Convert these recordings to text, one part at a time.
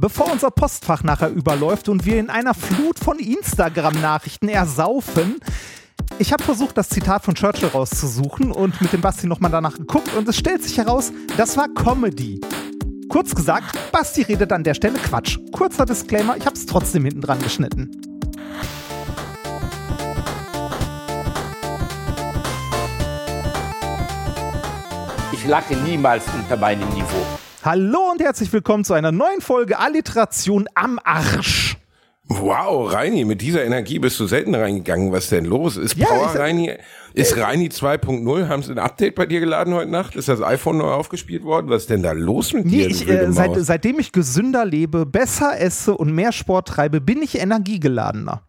Bevor unser Postfach nachher überläuft und wir in einer Flut von Instagram-Nachrichten ersaufen, ich habe versucht, das Zitat von Churchill rauszusuchen und mit dem Basti nochmal danach geguckt und es stellt sich heraus, das war Comedy. Kurz gesagt, Basti redet an der Stelle Quatsch. Kurzer Disclaimer, ich habe es trotzdem hinten dran geschnitten. Ich lache niemals unter meinem Niveau. Hallo und herzlich willkommen zu einer neuen Folge Alliteration am Arsch. Wow, Reini, mit dieser Energie bist du selten reingegangen. Was denn los? Ist Ja, Power Reini, ist Reini 2.0? Haben sie ein Update bei dir geladen heute Nacht? Ist das iPhone neu aufgespielt worden? Was ist denn da los mit Nee, dir? ich, äh, seit, seitdem ich gesünder lebe, besser esse und mehr Sport treibe, bin ich energiegeladener.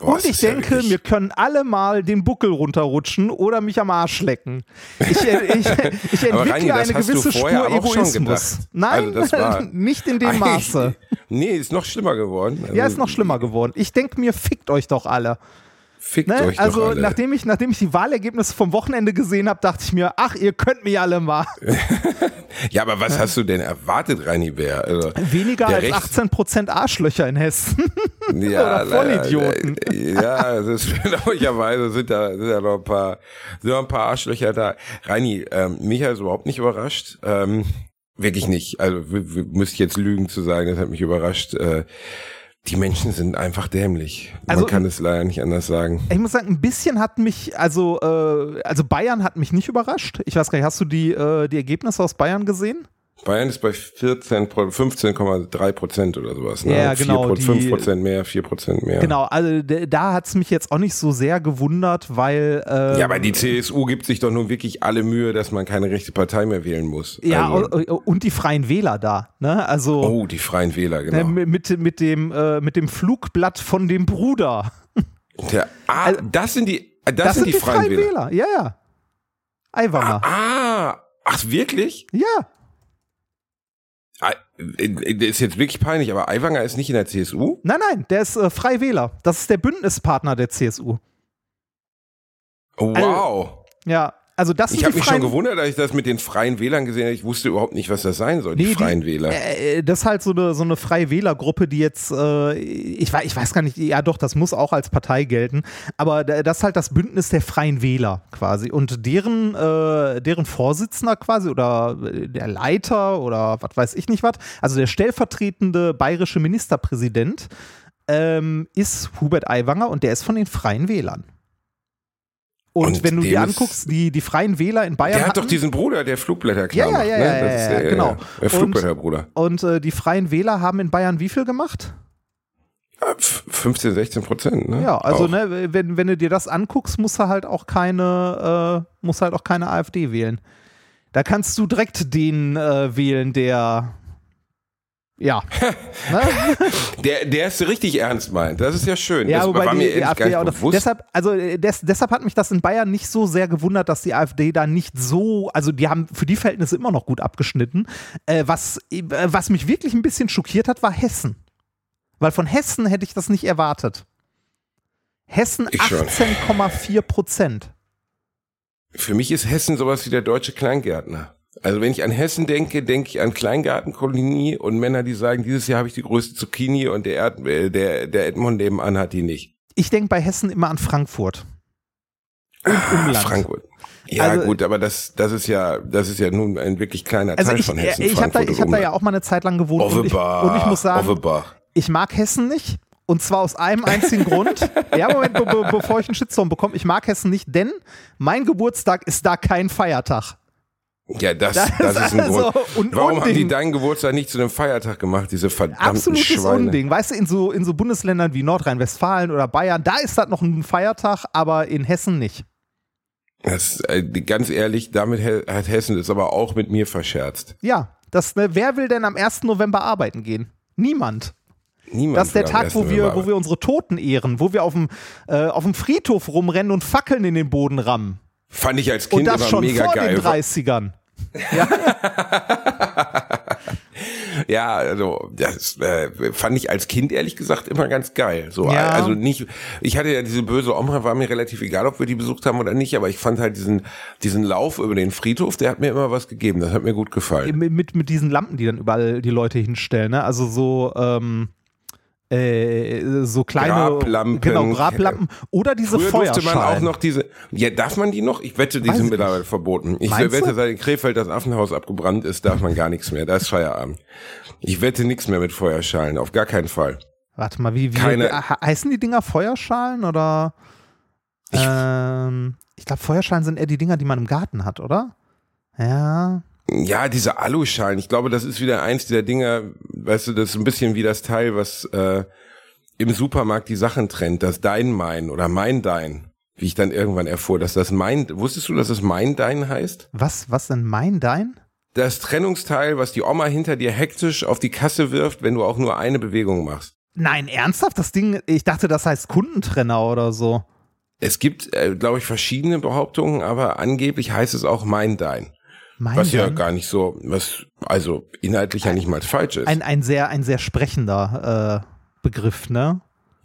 Boah, und ich ja denke, wirklich- wir können alle mal den Buckel runterrutschen oder mich am Arsch lecken. Ich, äh, ich, ich entwickle Reini, eine gewisse Spur Egoismus. Nein, Also nicht in dem Maße. Nee, ist noch schlimmer geworden. Also, Ja, ist noch schlimmer geworden. Ich denke mir, fickt euch doch alle. Fickt Ne? euch Also doch alle. nachdem ich, nachdem ich die Wahlergebnisse vom Wochenende gesehen habe, dachte ich mir, ach, ihr könnt mich alle mal. ja, aber was hast du denn erwartet, Reini Bär? Also, Weniger als Rechts- 18% Arschlöcher in Hessen. Ja, Oder Vollidioten. leider, Ja, das ist bedauerlicherweise sind da, sind da noch ein paar, sind noch ein paar Arschlöcher da. Reini, ähm, mich hat es überhaupt nicht überrascht. Ähm, wirklich nicht. Also müsste ich jetzt lügen zu sagen, das hat mich überrascht. Äh, die Menschen sind einfach dämlich. Also- Man kann es leider nicht anders sagen. Ich muss sagen, ein bisschen hat mich, also, äh, also Bayern hat mich nicht überrascht. Ich weiß gar nicht, hast du die, äh, die Ergebnisse aus Bayern gesehen? Bayern ist bei 14, Pro- 15,3 Prozent oder sowas. Ne? Ja, genau, 4 Pro- die- 5 Prozent mehr, 4 Prozent mehr. Genau, also da hat es mich jetzt auch nicht so sehr gewundert, weil. Äh, Ja, aber die CSU gibt sich doch nun wirklich alle Mühe, dass man keine rechte Partei mehr wählen muss. Ja, also, und, die Freien Wähler da, ne? Also oh, die Freien Wähler, ne, genau. mit, mit, dem, äh, mit dem Flugblatt von dem Bruder. Der, ah, das sind die, das, sind die, Freien, Wähler. Ja, ja. Aiwanger. Ah, ach wirklich? Ja. Der ist jetzt wirklich peinlich, aber Aiwanger ist nicht in der CSU? Nein, nein, der ist äh, Freiwähler. Das ist der Bündnispartner der CSU. Oh, wow. Ja, also das Ich habe die mich schon gewundert, als ich das mit den Freien Wählern gesehen habe. Ich wusste überhaupt nicht, was das sein soll, die Nee, Freien Wähler. Äh, das ist halt so eine, so eine freie Wählergruppe, die jetzt, äh, ich, weiß, ich weiß gar nicht, ja doch, das muss auch als Partei gelten, aber da- das ist halt das Bündnis der freien Wähler quasi. Und deren, äh, deren Vorsitzender quasi oder äh, der Leiter oder was weiß ich nicht was, also der stellvertretende bayerische Ministerpräsident ähm, ist Hubert Aiwanger und der ist von den freien Wählern. Und, Und wenn du dir ist- anguckst, die, die freien Wähler in Bayern. der hat doch hatten- diesen Bruder, der Flugblätter Ja, ja, ja, ne? ja, Das ist ja, der, ja, genau. Der Flugblätterbruder. Und äh, die Freien Wähler haben in Bayern wie viel gemacht? Ja, f- 15, 16 Prozent, ne? Ja, also Auch. ne, wenn, wenn du dir das anguckst, musst du halt auch keine, äh, musst halt auch keine AfD wählen. Da kannst du direkt den äh, wählen, der ja. ne? Der, der es richtig ernst meint. Das ist ja schön. Ja, das wobei war die, mir die AfD auch bewusst. deshalb, also äh, des, deshalb hat mich das in Bayern nicht so sehr gewundert, dass die AfD da nicht so, also die haben für die Verhältnisse immer noch gut abgeschnitten. Äh, was, äh, was mich wirklich ein bisschen schockiert hat, war Hessen. Weil von Hessen hätte ich das nicht erwartet. Hessen Ich schon. 18,4 Prozent. Für mich ist Hessen sowas wie der deutsche Kleingärtner. Also wenn ich an Hessen denke, denke ich an Kleingartenkolonie und Männer, die sagen, dieses Jahr habe ich die größte Zucchini und der, Erd, äh, der, der Edmund nebenan hat die nicht. Ich denke bei Hessen immer an Frankfurt. Und Umland. Frankfurt. Ja Also- gut, aber das, das ist ja, das ist ja nun ein wirklich kleiner Also Teil ich, von Hessen. ich habe da, ich hab da ja auch mal eine Zeit lang gewohnt und ich, und ich muss sagen, Offenbach. ich mag Hessen nicht. Und zwar aus einem einzigen Grund. Ja, Moment, be be bevor ich einen Shitstorm bekomme. Ich mag Hessen nicht, denn mein Geburtstag ist da kein Feiertag. Ja, das, Das das, ist ein also Grund. un- Warum haben die Unding. deinen Geburtstag nicht zu einem Feiertag gemacht, diese verdammten Absolutes Schweine? Unding. Weißt du, in so, in so Bundesländern wie Nordrhein-Westfalen oder Bayern, da ist das noch ein Feiertag, aber in Hessen nicht. Das, äh, ganz ehrlich, damit hat Hessen es aber auch mit mir verscherzt. Ja, das, ne, wer will denn am 1. November arbeiten gehen? Niemand. Niemand Das ist der Tag, 1. wo wir, wo wir unsere Toten ehren, wo wir auf dem, äh, auf dem Friedhof rumrennen und Fackeln in den Boden rammen. Fand ich als Und Kind das immer schon mega vor geil. den 30ern. ja, also das äh, fand ich als Kind ehrlich gesagt immer ganz geil. So, Ja. also nicht, ich hatte ja diese böse Oma, war mir relativ egal, ob wir die besucht haben oder nicht, aber ich fand halt diesen, diesen Lauf über den Friedhof, der hat mir immer was gegeben. Das hat mir gut gefallen. mit, mit, mit diesen Lampen, die dann überall die Leute hinstellen, ne? Also so, ähm, äh, so kleine Grablampen. Genau, Grablampen oder diese Früher durfte man auch Feuerschalen. noch diese, ja, darf man die noch? Ich wette, die Weiß sind mittlerweile verboten. Ich Meinst wette, du? seit in Krefeld das Affenhaus abgebrannt ist, darf man gar nichts mehr. Da ist Feierabend. Ich wette nichts mehr mit Feuerschalen, auf gar keinen Fall. Warte mal, wie, wie Keine- wie- he- heißen die Dinger Feuerschalen oder? Ich- ähm, ich glaube, Feuerschalen sind eher die Dinger, die man im Garten hat, oder? Ja. Ja, diese Aluschalen, ich glaube, das ist wieder eins dieser Dinger, weißt du, das ist ein bisschen wie das Teil, was äh, im Supermarkt die Sachen trennt, das Dein Mein oder Mein Dein, wie ich dann irgendwann erfuhr, dass das Mein, wusstest du, dass das Mein Dein heißt? Was, was denn mein Dein? Das Trennungsteil, was die Oma hinter dir hektisch auf die Kasse wirft, wenn du auch nur eine Bewegung machst. Nein, ernsthaft? Das Ding, ich dachte, das heißt Kundentrenner oder so. Es gibt, äh, glaube ich, verschiedene Behauptungen, aber angeblich heißt es auch Mein Dein. Mein Was ja gar nicht so, was also inhaltlich ja nicht mal falsch ist. Ein, ein sehr, ein sehr sprechender äh, Begriff, ne?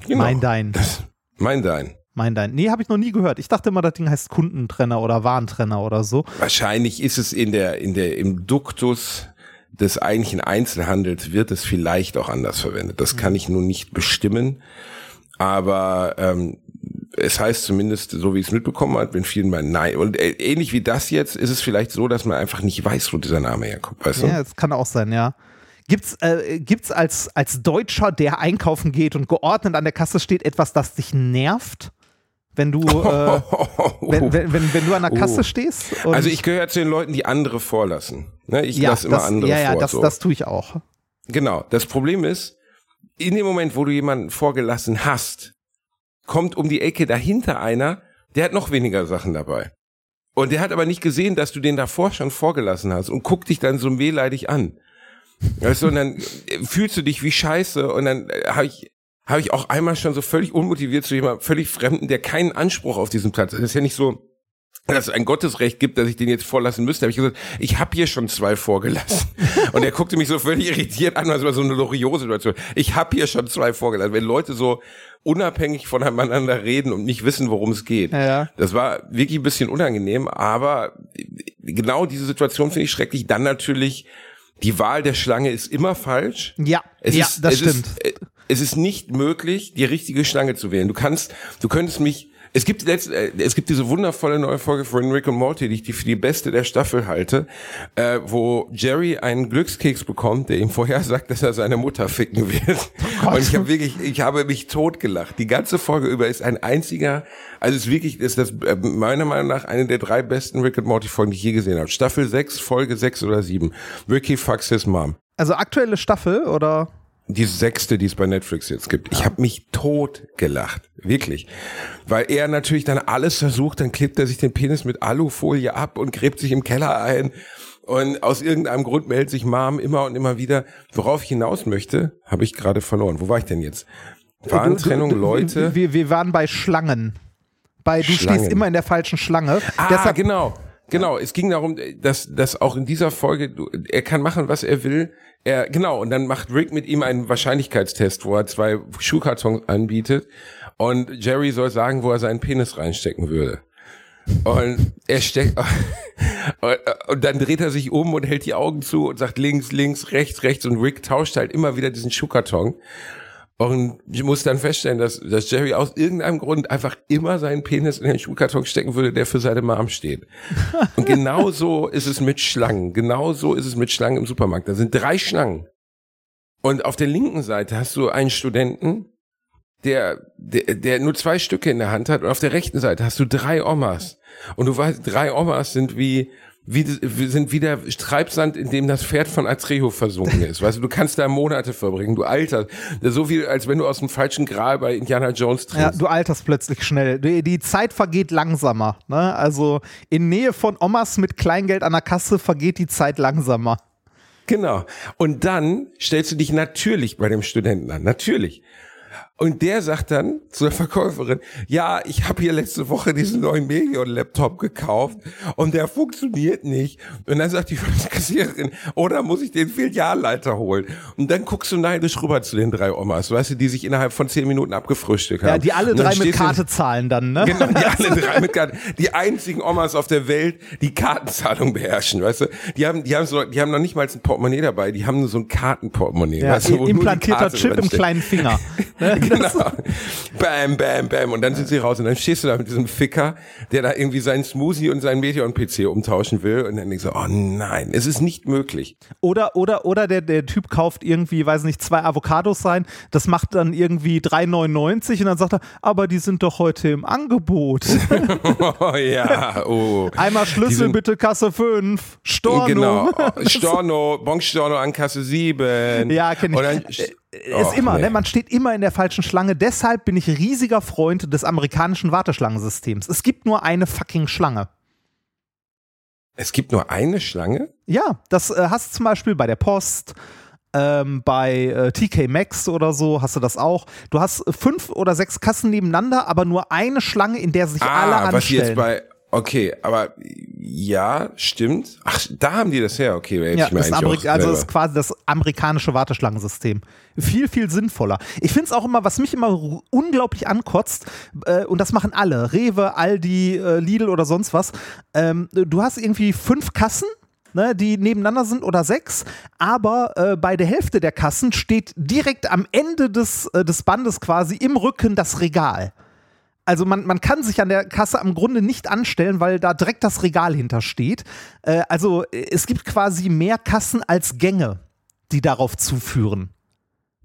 Genau. Mein Dein. Das, mein Dein. Mein Dein. Nee, habe ich noch nie gehört. Ich dachte immer, das Ding heißt Kundentrenner oder Warentrenner oder so. Wahrscheinlich ist es in der, in der, im Duktus des eigentlichen Einzelhandels wird es vielleicht auch anders verwendet. Das kann ich nun nicht bestimmen. Aber ähm, es heißt zumindest, so wie ich es mitbekommen habe, in vielen Mal nein. Und äh, ähnlich wie das jetzt ist es vielleicht so, dass man einfach nicht weiß, wo dieser Name herkommt. Weißt du? Ja, das kann auch sein, ja. Gibt's, äh, gibt's als, als Deutscher, der einkaufen geht und geordnet an der Kasse steht, etwas, das dich nervt? Wenn du, äh, wenn, wenn, wenn, wenn du an der Kasse Oh. stehst? Also ich gehöre zu den Leuten, die andere vorlassen. Ne, ich ja, lasse immer das, andere ja, ja, vor. das, so. das tue ich auch. Genau. Das Problem ist, in dem Moment, wo du jemanden vorgelassen hast, kommt um die Ecke dahinter einer, der hat noch weniger Sachen dabei. Und der hat aber nicht gesehen, dass du den davor schon vorgelassen hast und guckt dich dann so wehleidig an. Weißt du, und dann äh, fühlst du dich wie scheiße und dann habe ich habe ich auch einmal schon so völlig unmotiviert zu jemandem völlig Fremden, der keinen Anspruch auf diesen Platz hat. Das ist ja nicht so, dass es ein Gottesrecht gibt, dass ich den jetzt vorlassen müsste. Habe ich gesagt, ich habe hier schon zwei vorgelassen. Und er guckte mich so völlig irritiert an, als war so eine Loriot-Situation. Ich habe hier schon zwei vorgelassen. Wenn Leute so unabhängig voneinander reden und nicht wissen, worum es geht. Ja, ja. Das war wirklich ein bisschen unangenehm, aber genau diese Situation finde ich schrecklich. Dann natürlich, die Wahl der Schlange ist immer falsch. Ja, Es ja, ist, das es stimmt. Ist, äh, es ist nicht möglich, die richtige Schlange zu wählen. Du kannst, du könntest mich, es gibt letzt, äh, es gibt diese wundervolle neue Folge von Rick und Morty, die ich die für die beste der Staffel halte, äh, wo Jerry einen Glückskeks bekommt, der ihm vorher sagt, dass er seine Mutter ficken wird. und ich habe wirklich, ich habe mich totgelacht. Die ganze Folge über ist ein einziger, also es ist wirklich, ist das äh, meiner Meinung nach eine der drei besten Rick und Morty Folgen, die ich je gesehen habe. Staffel 6, Folge 6 oder 7. Ricky fucks his mom. Also aktuelle Staffel oder? Die sechste, die es bei Netflix jetzt gibt. Ich habe mich tot gelacht. Wirklich. Weil er natürlich dann alles versucht, dann klebt er sich den Penis mit Alufolie ab und gräbt sich im Keller ein. Und aus irgendeinem Grund meldet sich Mom immer und immer wieder. Worauf ich hinaus möchte, habe ich gerade verloren. Wo war ich denn jetzt? Warntrennung, Leute. Wir, wir waren bei Schlangen. Bei du Schlangen. stehst immer in der falschen Schlange. Ah, Deshalb, genau. Genau, es ging darum, dass, dass auch in dieser Folge, er kann machen, was er will. Er, genau, und dann macht Rick mit ihm einen Wahrscheinlichkeitstest, wo er zwei Schuhkartons anbietet und Jerry soll sagen, wo er seinen Penis reinstecken würde. Und er steckt, und, und dann dreht er sich um und hält die Augen zu und sagt links, links, rechts, rechts und Rick tauscht halt immer wieder diesen Schuhkarton. Und ich muss dann feststellen, dass, dass Jerry aus irgendeinem Grund einfach immer seinen Penis in den Schuhkarton stecken würde, der für seine Mom steht. Und genau so ist es mit Schlangen. Genau so ist es mit Schlangen im Supermarkt. Da sind drei Schlangen. Und auf der linken Seite hast du einen Studenten, der, der, der nur zwei Stücke in der Hand hat. Und auf der rechten Seite hast du drei Omas. Und du weißt, drei Omas sind wie, wie, wie sind wie der Treibsand, in dem das Pferd von Atrejo versunken ist. Weißt du, du kannst da Monate verbringen. Du alterst. So viel, als wenn du aus dem falschen Gral bei Indiana Jones ja, trinkst. du alterst plötzlich schnell. Die, die Zeit vergeht langsamer. Ne? Also in Nähe von Omas mit Kleingeld an der Kasse vergeht die Zeit langsamer. Genau. Und dann stellst du dich natürlich bei dem Studenten an. Natürlich. Und der sagt dann zur Verkäuferin, ja, ich habe hier letzte Woche diesen neuen Medion-Laptop gekauft und der funktioniert nicht. Und dann sagt die Kassiererin, oder muss ich den Filialleiter holen? Und dann guckst du neidisch rüber zu den drei Omas, weißt du, die sich innerhalb von zehn Minuten abgefrühstückt haben. Ja, die alle drei mit Karte zahlen dann, ne? Genau, die alle drei mit Karte. Die einzigen Omas auf der Welt, die Kartenzahlung beherrschen, weißt du? Die haben, die haben so, die haben noch nicht mal ein Portemonnaie dabei, die haben nur so ein Kartenportemonnaie. Ja, weißt du, implantierter Chip im kleinen Finger. genau. Bam, bam, bam. Und dann sind sie raus. Und dann stehst du da mit diesem Ficker, der da irgendwie seinen Smoothie und seinen Meteon-PC umtauschen will. Und dann denkst du, oh nein, es ist nicht möglich. Oder, oder, oder der, der Typ kauft irgendwie, weiß nicht, zwei Avocados sein. Das macht dann irgendwie 3,99 und dann sagt er, aber die sind doch heute im Angebot. oh ja, oh. Einmal Schlüssel bitte, Kasse 5. Storno. Genau. Storno, Bon Storno an Kasse 7. Ja, kenn ich. Äh, ist immer, nee. ne? man steht immer in der falschen Schlange. Deshalb bin ich riesiger Freund des amerikanischen Warteschlangensystems. Es gibt nur eine fucking Schlange. Es gibt nur eine Schlange? Ja, das äh, hast du zum Beispiel bei der Post, ähm, bei äh, TK Maxx oder so hast du das auch. Du hast fünf oder sechs Kassen nebeneinander, aber nur eine Schlange, in der sich ah, alle anstellen. Was jetzt bei Okay, aber ja, stimmt. Ach, da haben die das her. Okay, ja, das Amerik also das ist quasi das amerikanische Warteschlangensystem. Viel, viel sinnvoller. Ich finde es auch immer, was mich immer unglaublich ankotzt, äh, und das machen alle, Rewe, Aldi, äh, Lidl oder sonst was. Ähm, du hast irgendwie fünf Kassen Ne, die nebeneinander sind oder sechs, aber äh, bei der Hälfte der Kassen steht direkt am Ende des, äh, des Bandes quasi im Rücken das Regal. Also man, man kann sich an der Kasse am Grunde nicht anstellen, weil da direkt das Regal hintersteht. Äh, also es gibt quasi mehr Kassen als Gänge, die darauf zuführen.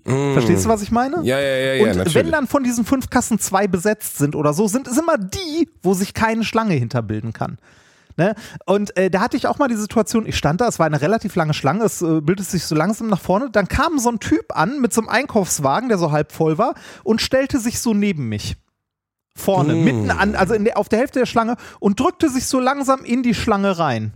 Mm. Verstehst du, was ich meine? Ja, ja, ja. ja Und natürlich. wenn dann von diesen fünf Kassen zwei besetzt sind oder so, sind es immer die, wo sich keine Schlange hinterbilden kann. Ne? Und äh, da hatte ich auch mal die Situation, ich stand da, es war eine relativ lange Schlange, es äh, bildete sich so langsam nach vorne. Dann kam so ein Typ an mit so einem Einkaufswagen, der so halb voll war, und stellte sich so neben mich vorne, mm. mitten an, also der, auf der Hälfte der Schlange und drückte sich so langsam in die Schlange rein.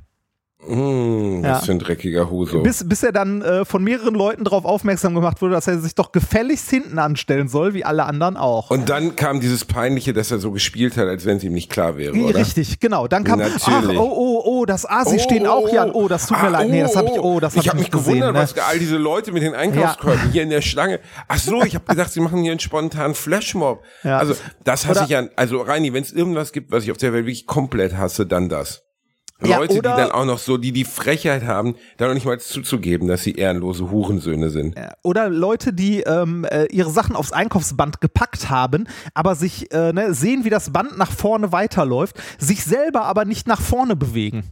Mm, ja. Was für ein dreckiger Huso. Bis, bis er dann äh, von mehreren Leuten darauf aufmerksam gemacht wurde, dass er sich doch gefälligst hinten anstellen soll, wie alle anderen auch. Und dann kam dieses Peinliche, dass er so gespielt hat, als wenn es ihm nicht klar wäre, oder? Richtig, genau. Dann kam, Natürlich. ach, oh, oh, oh, das Asi oh, stehen auch hier. Oh, das tut mir ah, leid. Nee, das habe ich, oh, das habe ich, hab ich mich gesehen, gewundert, ne? was all diese Leute mit den Einkaufskörben ja. hier in der Schlange. Ach so, ich habe gedacht, sie machen hier einen spontanen Flashmob. Ja. Also, das hasse oder, ich ja, also Reini, wenn es irgendwas gibt, was ich auf der Welt wirklich komplett hasse, dann das. Leute, ja, die dann auch noch so, die die Frechheit haben, da noch nicht mal zuzugeben, dass sie ehrenlose Hurensöhne sind. Oder Leute, die ähm, äh, ihre Sachen aufs Einkaufsband gepackt haben, aber sich äh, ne, sehen, wie das Band nach vorne weiterläuft, sich selber aber nicht nach vorne bewegen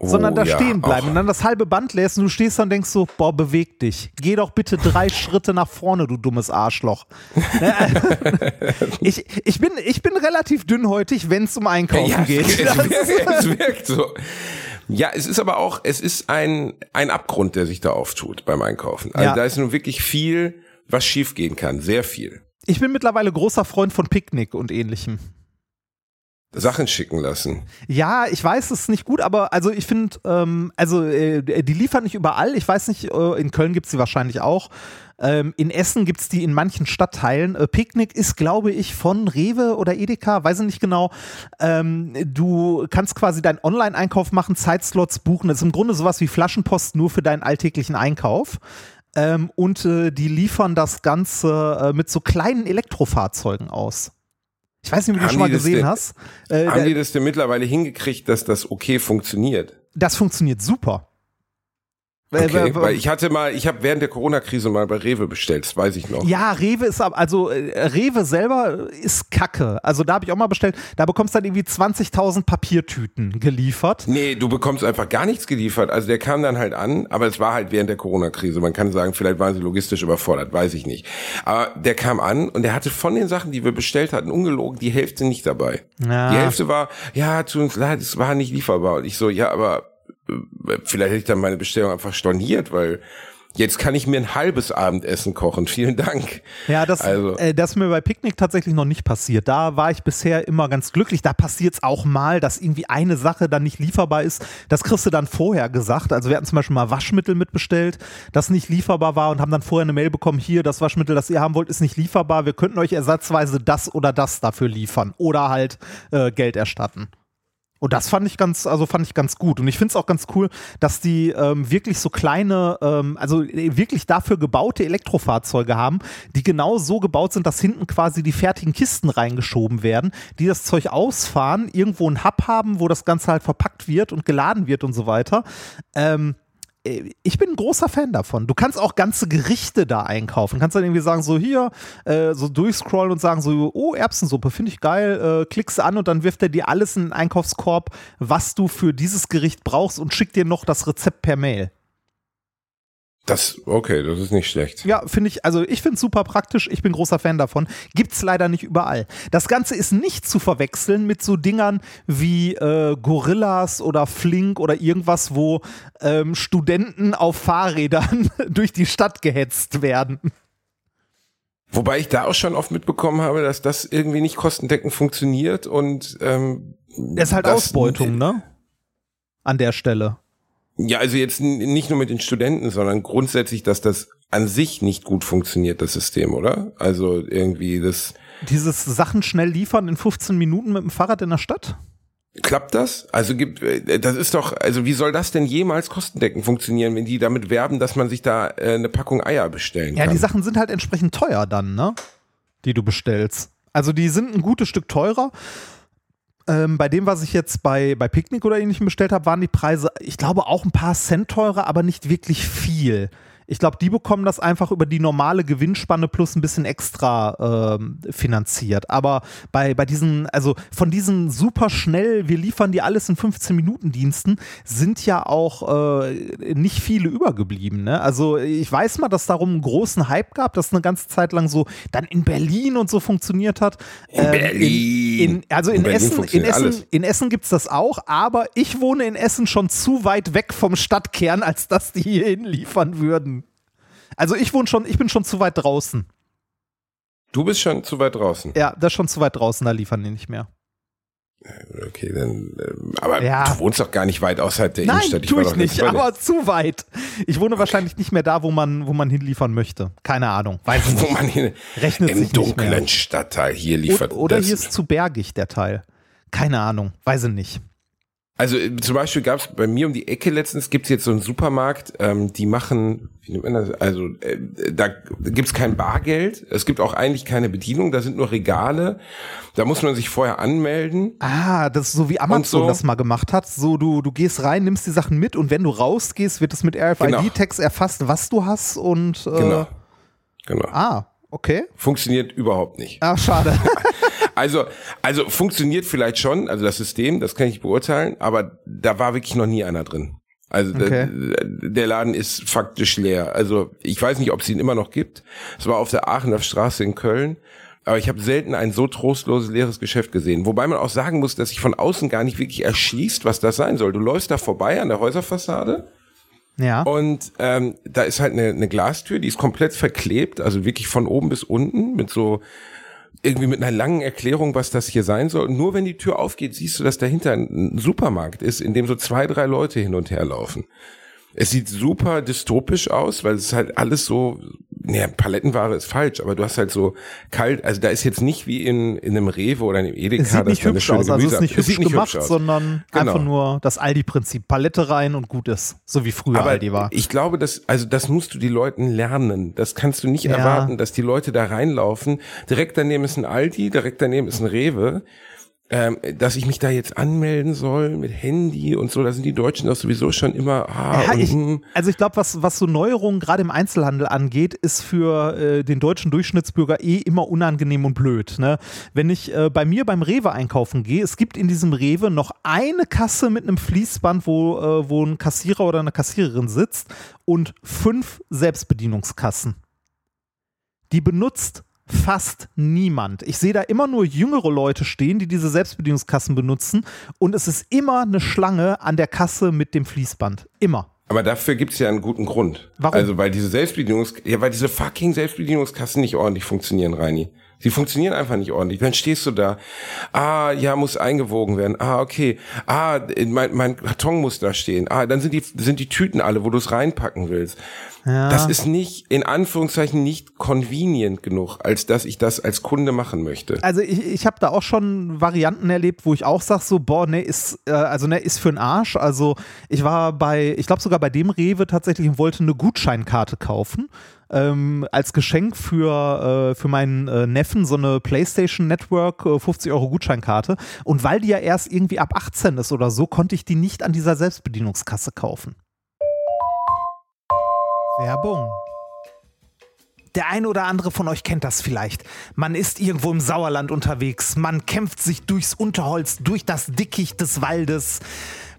sondern da oh, ja, stehen bleiben und dann das halbe Band lässt und du stehst dann und denkst so, boah, beweg dich. Geh doch bitte drei Schritte nach vorne, du dummes Arschloch. Ne? ich, ich, bin, ich bin relativ dünnhäutig, wenn es um Einkaufen ja, geht. Es, wirkt, es wirkt so. Ja, es ist aber auch, es ist ein, ein Abgrund, der sich da auftut beim Einkaufen. Also ja. da ist nun wirklich viel, was schiefgehen kann, sehr viel. Ich bin mittlerweile großer Freund von Picknick und ähnlichem. Sachen schicken lassen. Ja, ich weiß, es ist nicht gut, aber also ich finde, ähm, also äh, die liefern nicht überall. Ich weiß nicht, äh, in Köln gibt es sie wahrscheinlich auch. Ähm, in Essen gibt es die in manchen Stadtteilen. Äh, Picknick ist, glaube ich, von Rewe oder Edeka, weiß ich nicht genau. Ähm, du kannst quasi deinen Online-Einkauf machen, Zeitslots buchen. Das ist im Grunde sowas wie Flaschenpost nur für deinen alltäglichen Einkauf. Ähm, und äh, die liefern das Ganze äh, mit so kleinen Elektrofahrzeugen aus. Ich weiß nicht, ob du das schon mal gesehen denn, hast. Äh, haben die das denn mittlerweile hingekriegt, dass das okay funktioniert? Das funktioniert super. Okay, weil ich hatte mal, ich habe während der Corona-Krise mal bei Rewe bestellt, das weiß ich noch. Ja, Rewe ist also äh, Rewe selber ist Kacke. Also da habe ich auch mal bestellt, da bekommst du dann irgendwie 20.000 Papiertüten geliefert. Nee, du bekommst einfach gar nichts geliefert. Also der kam dann halt an, aber es war halt während der Corona-Krise. Man kann sagen, vielleicht waren sie logistisch überfordert, weiß ich nicht. Aber der kam an und der hatte von den Sachen, die wir bestellt hatten, ungelogen die Hälfte nicht dabei. Ja. Die Hälfte war, ja, tut uns leid, es war nicht lieferbar. Und ich so, ja, aber vielleicht hätte ich dann meine Bestellung einfach storniert, weil Jetzt kann ich mir ein halbes Abendessen kochen. Vielen Dank. Ja, das, Also- äh, das ist mir bei Picknick tatsächlich noch nicht passiert. Da war ich bisher immer ganz glücklich. Da passiert es auch mal, dass irgendwie eine Sache dann nicht lieferbar ist. Das kriegst du dann vorher gesagt. Also wir hatten zum Beispiel mal Waschmittel mitbestellt, das nicht lieferbar war und haben dann vorher eine Mail bekommen, hier, das Waschmittel, das ihr haben wollt, ist nicht lieferbar. Wir könnten euch ersatzweise das oder das dafür liefern oder halt äh, Geld erstatten. Und das fand ich ganz, also fand ich ganz gut. Und ich finde es auch ganz cool, dass die ähm, wirklich so kleine, ähm, also äh, wirklich dafür gebaute Elektrofahrzeuge haben, die genau so gebaut sind, dass hinten quasi die fertigen Kisten reingeschoben werden, die das Zeug ausfahren, irgendwo einen Hub haben, wo das Ganze halt verpackt wird und geladen wird und so weiter. Ähm, äh, ich bin ein großer Fan davon. Du kannst auch ganze Gerichte da einkaufen. Kannst dann irgendwie sagen, so hier, äh, so durchscrollen und sagen so, oh, Erbsensuppe, finde ich geil, äh, klickst an und dann wirft er dir alles in den Einkaufskorb, was du für dieses Gericht brauchst und schickt dir noch das Rezept per Mail. Das, okay, das ist nicht schlecht. Ja, finde ich, also ich finde es super praktisch, ich bin großer Fan davon. Gibt's leider nicht überall. Das Ganze ist nicht zu verwechseln mit so Dingern wie äh, Gorillas oder Flink oder irgendwas, wo ähm, Studenten auf Fahrrädern durch die Stadt gehetzt werden. Wobei ich da auch schon oft mitbekommen habe, dass das irgendwie nicht kostendeckend funktioniert und ähm, Das ist halt Ausbeutung, ne? An der Stelle. Ja, also jetzt nicht nur mit den Studenten, sondern grundsätzlich, dass das an sich nicht gut funktioniert, das System, oder? Also irgendwie das Dieses Sachen schnell liefern in 15 Minuten mit dem Fahrrad in der Stadt? klappt das? Also gibt äh, das ist doch, also wie soll das denn jemals kostendeckend funktionieren, wenn die damit werben, dass man sich da äh, eine Packung Eier bestellen Ja, kann? die Sachen sind halt entsprechend teuer dann, ne? Die du bestellst. Also die sind ein gutes Stück teurer. Ähm, bei dem, was ich jetzt bei, bei Picknick oder ähnlichem bestellt habe, waren die Preise, ich glaube, auch ein paar Cent teurer, aber nicht wirklich viel. Ich glaube, die bekommen das einfach über die normale Gewinnspanne plus ein bisschen extra ähm, finanziert. Aber bei, bei diesen, also von diesen super schnell, wir liefern dir alles in 15 Minuten Diensten, sind ja auch äh, nicht viele übergeblieben. Ne? Also ich weiß mal, dass darum einen großen Hype gab, dass eine ganze Zeit lang so dann in Berlin und so funktioniert hat. Ähm, Berlin. In, in, also in, In Berlin Essen, in Essen, alles. in Essen gibt es das auch, aber ich wohne in Essen schon zu weit weg vom Stadtkern, als dass die hier hinliefern würden. Also ich wohne schon, ich bin schon zu weit draußen. Du bist schon zu weit draußen. Ja, das ist schon zu weit draußen, da liefern die nicht mehr. Okay, dann ähm, aber Ja. du wohnst doch gar nicht weit außerhalb der Nein, Innenstadt. tue ich doch letztes nicht, aber zu weit. Ich wohne wahrscheinlich nicht mehr da, wo man, wo man hinliefern möchte. Keine Ahnung. Weiß ich wo nicht. man hier Rechnet im sich nicht mehr. dunklen Stadtteil hier liefert. Oder, oder hier ist zu bergig der Teil. Keine Ahnung. Weiß ich nicht. Also äh, zum Beispiel gab es bei mir um die Ecke letztens gibt's jetzt so einen Supermarkt, ähm, die machen, wie nennt man das? Also äh, da gibt's kein Bargeld, es gibt auch eigentlich keine Bedienung, da sind nur Regale, da muss man sich vorher anmelden. Ah, das ist so wie Amazon so? das mal gemacht hat. So, du, du gehst rein, nimmst die Sachen mit und wenn du rausgehst, wird es mit RFID-Tags erfasst, was du hast und äh, Genau. Genau. Ah, okay. Funktioniert überhaupt nicht. Ah, schade. Also, also funktioniert vielleicht schon, also das System, das kann ich beurteilen, aber da war wirklich noch nie einer drin. Also Okay. der, der Laden ist faktisch leer. Also ich weiß nicht, ob es ihn immer noch gibt. Es war auf der Aachener Straße in Köln. Aber ich habe selten ein so trostloses leeres Geschäft gesehen. Wobei man auch sagen muss, dass sich von außen gar nicht wirklich erschließt, was das sein soll. Du läufst da vorbei an der Häuserfassade ja. und ähm, da ist halt eine, eine Glastür, die ist komplett verklebt, also wirklich von oben bis unten mit so irgendwie mit einer langen Erklärung, was das hier sein soll. Und nur wenn die Tür aufgeht, siehst du, dass dahinter ein Supermarkt ist, in dem so zwei, drei Leute hin und her laufen. Es sieht super dystopisch aus, weil es ist halt alles so, naja, Palettenware ist falsch, aber du hast halt so kalt, also da ist jetzt nicht wie in, in einem Rewe oder in einem Edeka, Es sieht nicht hübsch schöne aus, also es ist nicht hübsch sieht gemacht, aus. sondern Genau. einfach nur das Aldi-Prinzip. Palette rein und gut ist. So wie früher Aber Aldi war. ich glaube, dass, also das musst du die Leuten lernen. Das kannst du nicht Ja. erwarten, dass die Leute da reinlaufen. Direkt daneben ist ein Aldi, direkt daneben ist ein Rewe. Ähm, dass ich mich da jetzt anmelden soll mit Handy und so, da sind die Deutschen doch sowieso schon immer, ah, Ja, ich, hm. also ich glaube, was, was so Neuerungen gerade im Einzelhandel angeht, ist für äh, den deutschen Durchschnittsbürger eh immer unangenehm und blöd. Ne? Wenn ich äh, bei mir beim Rewe einkaufen gehe, es gibt in diesem Rewe noch eine Kasse mit einem Fließband, wo, äh, wo ein Kassierer oder eine Kassiererin sitzt und fünf Selbstbedienungskassen. Die benutzt fast niemand. Ich sehe da immer nur jüngere Leute stehen, die diese Selbstbedienungskassen benutzen und es ist immer eine Schlange an der Kasse mit dem Fließband. Immer. Aber dafür gibt's ja einen guten Grund. Warum? Also weil diese Selbstbedienungs, ja, weil diese fucking Selbstbedienungskassen nicht ordentlich funktionieren, Reini. Sie funktionieren einfach nicht ordentlich. Dann stehst du da, ah, ja, muss eingewogen werden. Ah, okay. Ah, mein, mein Karton muss da stehen. Ah, dann sind die, sind die Tüten alle, wo du es reinpacken willst. Ja. Das ist nicht, in Anführungszeichen, nicht convenient genug, als dass ich das als Kunde machen möchte. Also ich, ich habe da auch schon Varianten erlebt, wo ich auch sage so, boah, ne, ist, äh, also ne, ist für den Arsch. Also ich war bei, ich glaube sogar bei dem Rewe tatsächlich und wollte eine Gutscheinkarte kaufen. Ähm, als Geschenk für, äh, für meinen äh, Neffen so eine PlayStation Network äh, 50 Euro Gutscheinkarte. Und weil die ja erst irgendwie ab 18 ist oder so, konnte ich die nicht an dieser Selbstbedienungskasse kaufen. Werbung. Der eine oder andere von euch kennt das vielleicht. Man ist irgendwo im Sauerland unterwegs, man kämpft sich durchs Unterholz, durch das Dickicht des Waldes.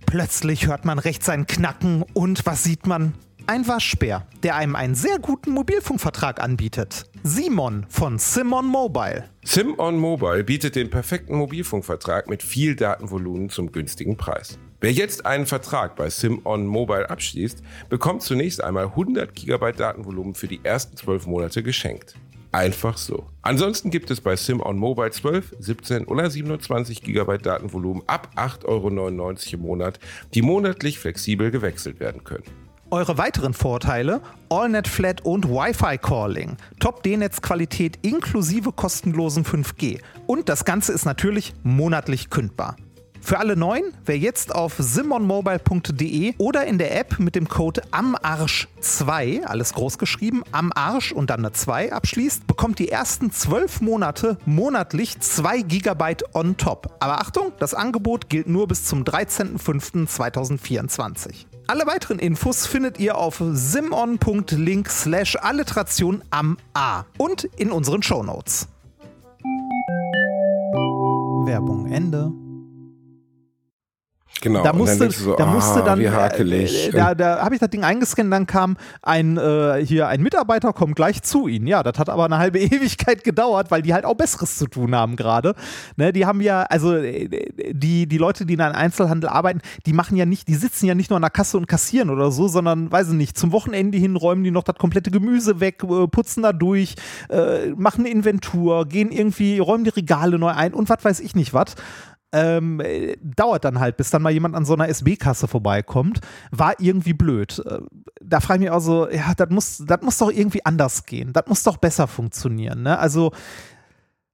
Plötzlich hört man rechts ein Knacken und was sieht man? Ein Waschbär, der einem einen sehr guten Mobilfunkvertrag anbietet. Simon von Simon Mobile. Sim on Mobile bietet den perfekten Mobilfunkvertrag mit viel Datenvolumen zum günstigen Preis. Wer jetzt einen Vertrag bei Sim on Mobile abschließt, bekommt zunächst einmal 100 GB Datenvolumen für die ersten 12 Monate geschenkt. Einfach so. Ansonsten gibt es bei Sim on Mobile 12, 17 oder 27 GB Datenvolumen ab 8,99 Euro im Monat, die monatlich flexibel gewechselt werden können. Eure weiteren Vorteile: AllNet Flat und Wi-Fi Calling, Top D-Netz-Qualität inklusive kostenlosen 5G. Und das Ganze ist natürlich monatlich kündbar. Für alle Neuen, wer jetzt auf simonmobile.de oder in der App mit dem Code AMARSCH2, alles groß geschrieben, AMARSCH und dann eine 2 abschließt, bekommt die ersten 12 Monate monatlich 2 GB on top. Aber Achtung, das Angebot gilt nur bis zum 13.05.2024. Alle weiteren Infos findet ihr auf simon.link slash alliteration am A und in unseren Shownotes. Werbung Ende. Genau. Da musste, dann so, da musste ah, dann, äh, äh, da, da habe ich das Ding eingescannt, dann kam ein, äh, hier ein Mitarbeiter, kommt gleich zu Ihnen. Ja, das hat aber eine halbe Ewigkeit gedauert, weil die halt auch Besseres zu tun haben gerade. Ne, die haben ja, also äh, die, die Leute, die in einem Einzelhandel arbeiten, die machen ja nicht, die sitzen ja nicht nur an der Kasse und kassieren oder so, sondern, weiß ich nicht, zum Wochenende hin räumen die noch das komplette Gemüse weg, äh, putzen da durch, äh, machen eine Inventur, gehen irgendwie, räumen die Regale neu ein und was weiß ich nicht was ähm, äh, dauert dann halt, bis dann mal jemand an so einer SB-Kasse vorbeikommt. War irgendwie blöd. Äh, Da frage ich mich auch so, ja, das muss, das muss doch irgendwie anders gehen. Das muss doch besser funktionieren. Ne? Also,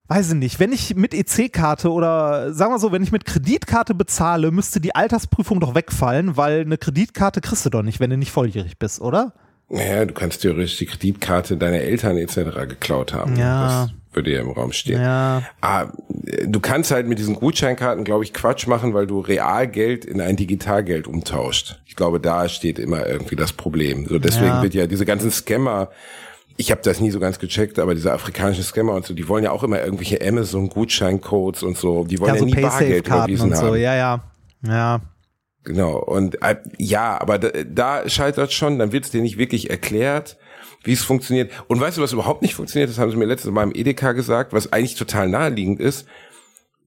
weiß ich nicht, wenn ich mit EC-Karte oder sagen wir so, wenn ich mit Kreditkarte bezahle, müsste die Altersprüfung doch wegfallen, weil eine Kreditkarte kriegst du doch nicht, wenn du nicht volljährig bist, oder? Naja, du kannst theoretisch die Kreditkarte deiner Eltern etc. geklaut haben. Ja. Das würde ja im Raum stehen. Ja. Ah, du kannst halt mit diesen Gutscheinkarten, glaube ich, Quatsch machen, weil du Realgeld in ein Digitalgeld umtauscht. Ich glaube, da steht immer irgendwie das Problem. So deswegen Ja. wird ja diese ganzen Scammer, ich habe das nie so ganz gecheckt, aber diese afrikanischen Scammer und so, die wollen ja auch immer irgendwelche Amazon-Gutscheincodes und so. Die wollen Ja, ja, so nie Bargeld überwiesen und so, haben. ja, ja. Ja. Genau. Und äh, ja, aber da, da scheitert schon, dann wird es dir nicht wirklich erklärt, wie es funktioniert. Und weißt du, was überhaupt nicht funktioniert? Das haben sie mir letztes Mal im Edeka gesagt, was eigentlich total naheliegend ist.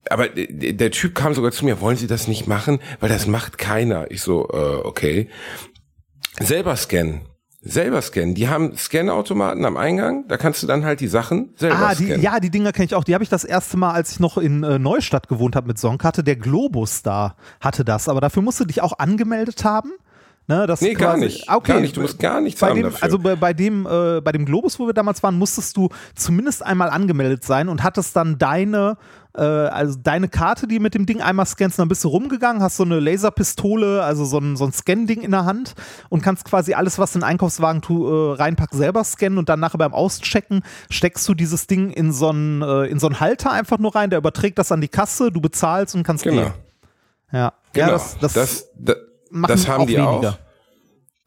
Aber der, Typ kam sogar zu mir, wollen Sie das nicht machen? Weil das macht keiner. Ich so, äh, okay. Selber scannen. Selber scannen. Die haben Scanautomaten am Eingang, da kannst du dann halt die Sachen selber Ah, die, scannen. ja, die Dinger kenne ich auch. Die habe ich das erste Mal, als ich noch in äh, Neustadt gewohnt habe mit Songkarte. Der Globus da hatte das. Aber dafür musst du dich auch angemeldet haben. Ne, das Nee, gar nicht. Ah, Okay. Gar nicht. Du musst gar nichts bei haben dem, dafür. Also bei, bei, dem, äh, bei dem Globus, wo wir damals waren, musstest du zumindest einmal angemeldet sein und hattest dann deine, äh, also deine Karte, die mit dem Ding einmal scannst, dann bist du rumgegangen, hast so eine Laserpistole, also so ein, so ein Scan-Ding in der Hand und kannst quasi alles, was in den Einkaufswagen tu, äh, reinpackst, selber scannen und dann nachher beim Auschecken steckst du dieses Ding in so einen, äh, in so einen Halter einfach nur rein, der überträgt das an die Kasse, du bezahlst und kannst Genau. gehen. Ja, Genau. ja das, das, das, das, das haben auch die weniger. auch.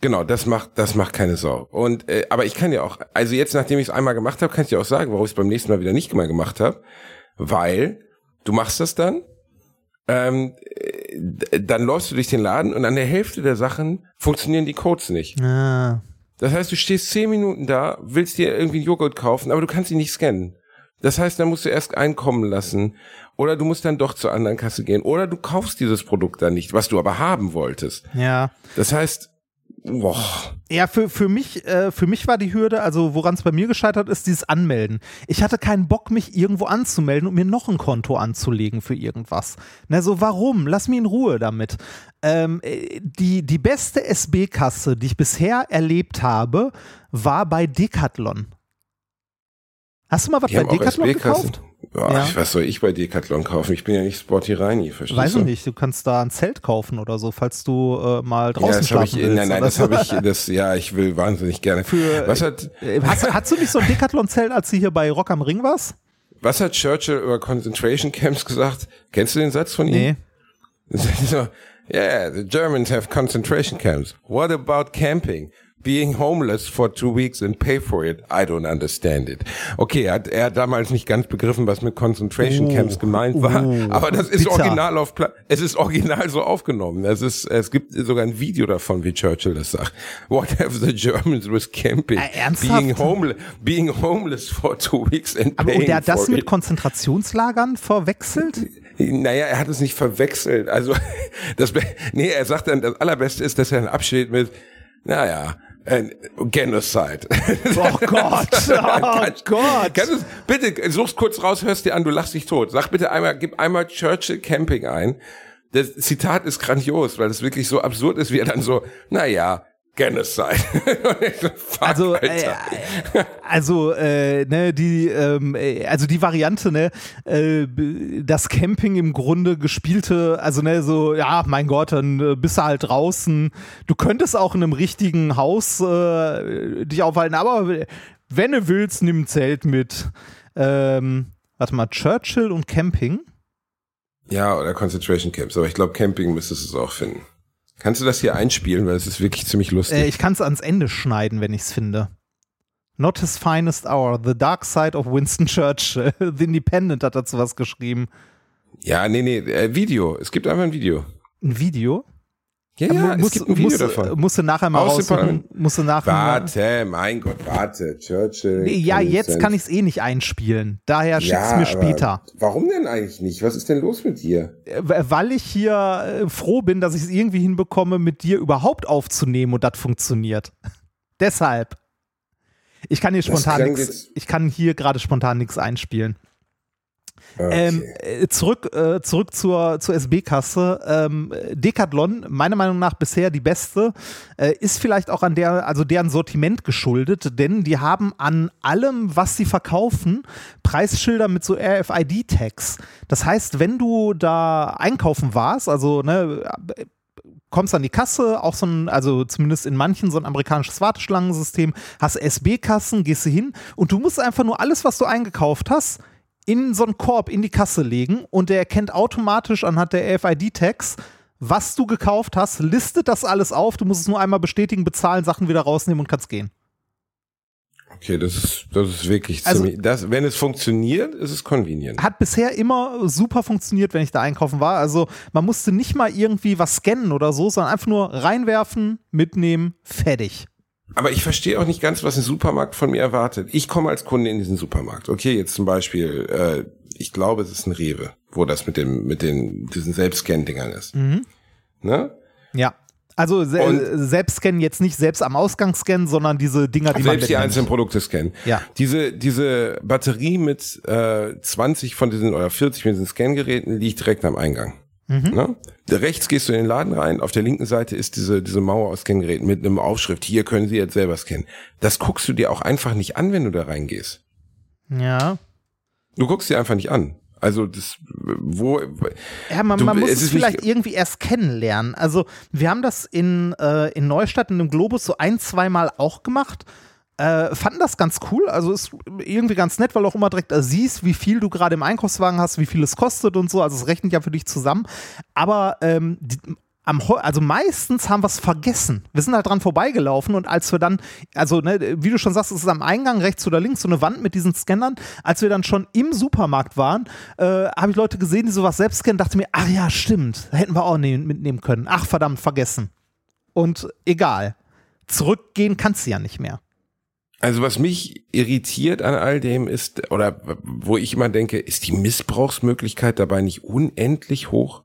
Genau, das macht, das macht keine Sau. Und äh, aber ich kann ja auch, also jetzt, nachdem ich es einmal gemacht habe, kann ich dir auch sagen, warum ich es beim nächsten Mal wieder nicht mehr gemacht habe. Weil du machst das dann, ähm, äh, dann läufst du durch den Laden und an der Hälfte der Sachen funktionieren die Codes nicht. Ah. Das heißt, du stehst zehn Minuten da, willst dir irgendwie einen Joghurt kaufen, aber du kannst ihn nicht scannen. Das heißt, dann musst du erst einkommen lassen. Oder du musst dann doch zur anderen Kasse gehen. Oder du kaufst dieses Produkt dann nicht, was du aber haben wolltest. Ja. Das heißt, boah. Ja, für, für, mich, äh, für mich war die Hürde, also woran es bei mir gescheitert ist, dieses Anmelden. Ich hatte keinen Bock, mich irgendwo anzumelden und mir noch ein Konto anzulegen für irgendwas. Na, so warum? Lass mich in Ruhe damit. Ähm, äh, die, die beste SB-Kasse, die ich bisher erlebt habe, war bei Decathlon. Hast du mal was Die bei Decathlon gekauft? Boah, Ja. Was soll ich bei Decathlon kaufen? Ich bin ja nicht Sporty Reini, verstehst Weiß du? ich nicht, du kannst da ein Zelt kaufen oder so, falls du äh, mal Ja, draußen das habe ich, schlafen willst. nein, nein, das habe ich, das, ja, ich will wahnsinnig gerne. Für- was hat, Äh, Hast, hast du nicht so ein Decathlon-Zelt, als du hier bei Rock am Ring warst? was hat Churchill über Concentration Camps gesagt? Kennst du den Satz von ihm? Nee. so, yeah, the Germans have concentration camps. What about camping? Being homeless for two weeks and pay for it, I don't understand it. Okay, er hat, er hat damals nicht ganz begriffen, was mit Concentration Oh. Camps gemeint war, Oh. aber das ist Bitter. original auf Pla es ist original so aufgenommen. Es ist, es gibt sogar ein Video davon, wie Churchill das sagt. What have the Germans with camping? Äh? Being homeless, being homeless for two weeks and Aber paying und der hat das mit it. Konzentrationslagern verwechselt? Naja, er hat es nicht verwechselt. Also, das, nee, er sagt dann, das Allerbeste ist, dass er dann absteht mit, naja, Genocide. Oh Gott, oh Gott. Kannst bitte, such's kurz raus, hörst dir an, du lachst dich tot. Sag bitte einmal, gib einmal Churchill Camping ein. Das Zitat ist grandios, weil es wirklich so absurd ist, wie er dann so, naja, Genocide. Also, äh, also, äh, ne, die, ähm, äh, also die Variante, ne, äh, das Camping im Grunde gespielte, also ne, so, ja, mein Gott, dann äh, bist du halt draußen. Du könntest auch in einem richtigen Haus äh, dich aufhalten, aber wenn du willst, nimm ein Zelt mit. Ähm, warte mal, Churchill und Camping. Ja, oder Concentration Camps, aber ich glaube, Camping müsstest du es auch finden. Kannst du das hier einspielen, weil es ist wirklich ziemlich lustig. Äh, ich kann es ans Ende schneiden, wenn ich es finde. Not his finest hour, the dark side of Winston Churchill. The Independent hat dazu was geschrieben. ja, nee, nee, äh, Video. Es gibt einfach ein Video. Ein Video? Ja, ja, Muss- es gibt ein Video muss- davon. Musst du nachher mal raussuchen. Musst du nachher. Warte, mein Gott, warte. Churchill. Nee, ja, jetzt kann ich es eh nicht einspielen. Daher schick's ja, mir später. Warum denn eigentlich nicht? Was ist denn los mit dir? Äh, Weil ich hier äh, froh bin, dass ich es irgendwie hinbekomme, mit dir überhaupt aufzunehmen und das funktioniert. Deshalb. Ich kann hier spontan nichts. Ich kann hier gerade spontan nichts einspielen. Okay. Ähm, äh, zurück äh, zurück zur, zur SB-Kasse. Ähm, Decathlon, meiner Meinung nach bisher die beste, äh, ist vielleicht auch an der, also deren Sortiment geschuldet, denn die haben an allem, was sie verkaufen, Preisschilder mit so RFID-Tags. Das heißt, wenn du da einkaufen warst, also ne, kommst an die Kasse, auch so ein, also zumindest in manchen so ein amerikanisches Warteschlangensystem, hast SB-Kassen, gehst du hin und du musst einfach nur alles, was du eingekauft hast, in so einen Korb in die Kasse legen und der erkennt automatisch anhand der RFID-Tags, was du gekauft hast, listet das alles auf, du musst es nur einmal bestätigen, bezahlen, Sachen wieder rausnehmen und kannst gehen. okay, das ist, das ist wirklich Also- ziemlich, das, wenn es funktioniert, ist es convenient. Hat bisher immer super funktioniert, wenn ich da einkaufen war. Also man musste nicht mal irgendwie was scannen oder so, sondern einfach nur reinwerfen, mitnehmen, fertig. Aber ich verstehe auch nicht ganz, was ein Supermarkt von mir erwartet. Ich komme als Kunde in diesen Supermarkt. Okay, jetzt zum Beispiel, äh, ich glaube, es ist ein Rewe, wo das mit dem, mit den, diesen Selbstscan-Dingern ist. Ne? Ja. Also se Und- selbst scannen jetzt nicht selbst am Ausgang scannen, sondern diese Dinger, die man Selbst die einzelnen Produkte scannen. Ja. Diese, diese Batterie mit äh, 20 von diesen oder 40 von diesen Scangeräten liegt direkt am Eingang. Mhm. Ne? Rechts gehst du in den Laden rein, auf der linken Seite ist diese, diese Mauer aus Scangeräten mit einem Aufschrift, hier können Sie jetzt selber scannen. Das guckst du dir auch einfach nicht an, wenn du da reingehst. Ja. Du guckst dir einfach nicht an. Also das, wo, Ja, man, Du- man muss es es, vielleicht irgendwie erst kennenlernen. Also, wir haben das in, äh, in Neustadt in dem Globus so ein, zweimal auch gemacht. Äh, fanden das ganz cool. Also ist irgendwie ganz nett, weil du auch immer direkt äh, siehst, wie viel du gerade im Einkaufswagen hast, wie viel es kostet und so. Also es rechnet ja für dich zusammen. Aber ähm, die, am, also meistens haben wir es vergessen. Wir sind halt dran vorbeigelaufen und als wir dann, also ne, wie du schon sagst, es ist am Eingang rechts oder links so eine Wand mit diesen Scannern. Als wir dann schon im Supermarkt waren, äh, habe ich Leute gesehen, die sowas selbst scannen, dachte mir, ach ja, stimmt, hätten wir auch nehmen, mitnehmen können. Ach verdammt, vergessen. Und egal. Zurückgehen kannst du ja nicht mehr. Also was mich irritiert an all dem ist, oder wo ich immer denke, ist die Missbrauchsmöglichkeit dabei nicht unendlich hoch?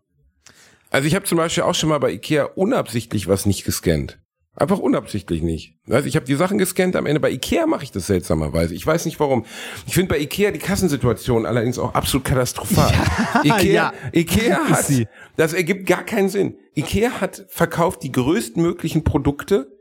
Also ich habe zum Beispiel auch schon mal bei Ikea unabsichtlich was nicht gescannt. Einfach unabsichtlich nicht. Also ich habe die Sachen gescannt, am Ende bei Ikea mache ich das seltsamerweise. Ich weiß nicht warum. Ich finde bei Ikea die Kassensituation allerdings auch absolut katastrophal. Ja, Ikea, ja. Ikea hat, das ergibt gar keinen Sinn. Ikea hat verkauft die größtmöglichen Produkte,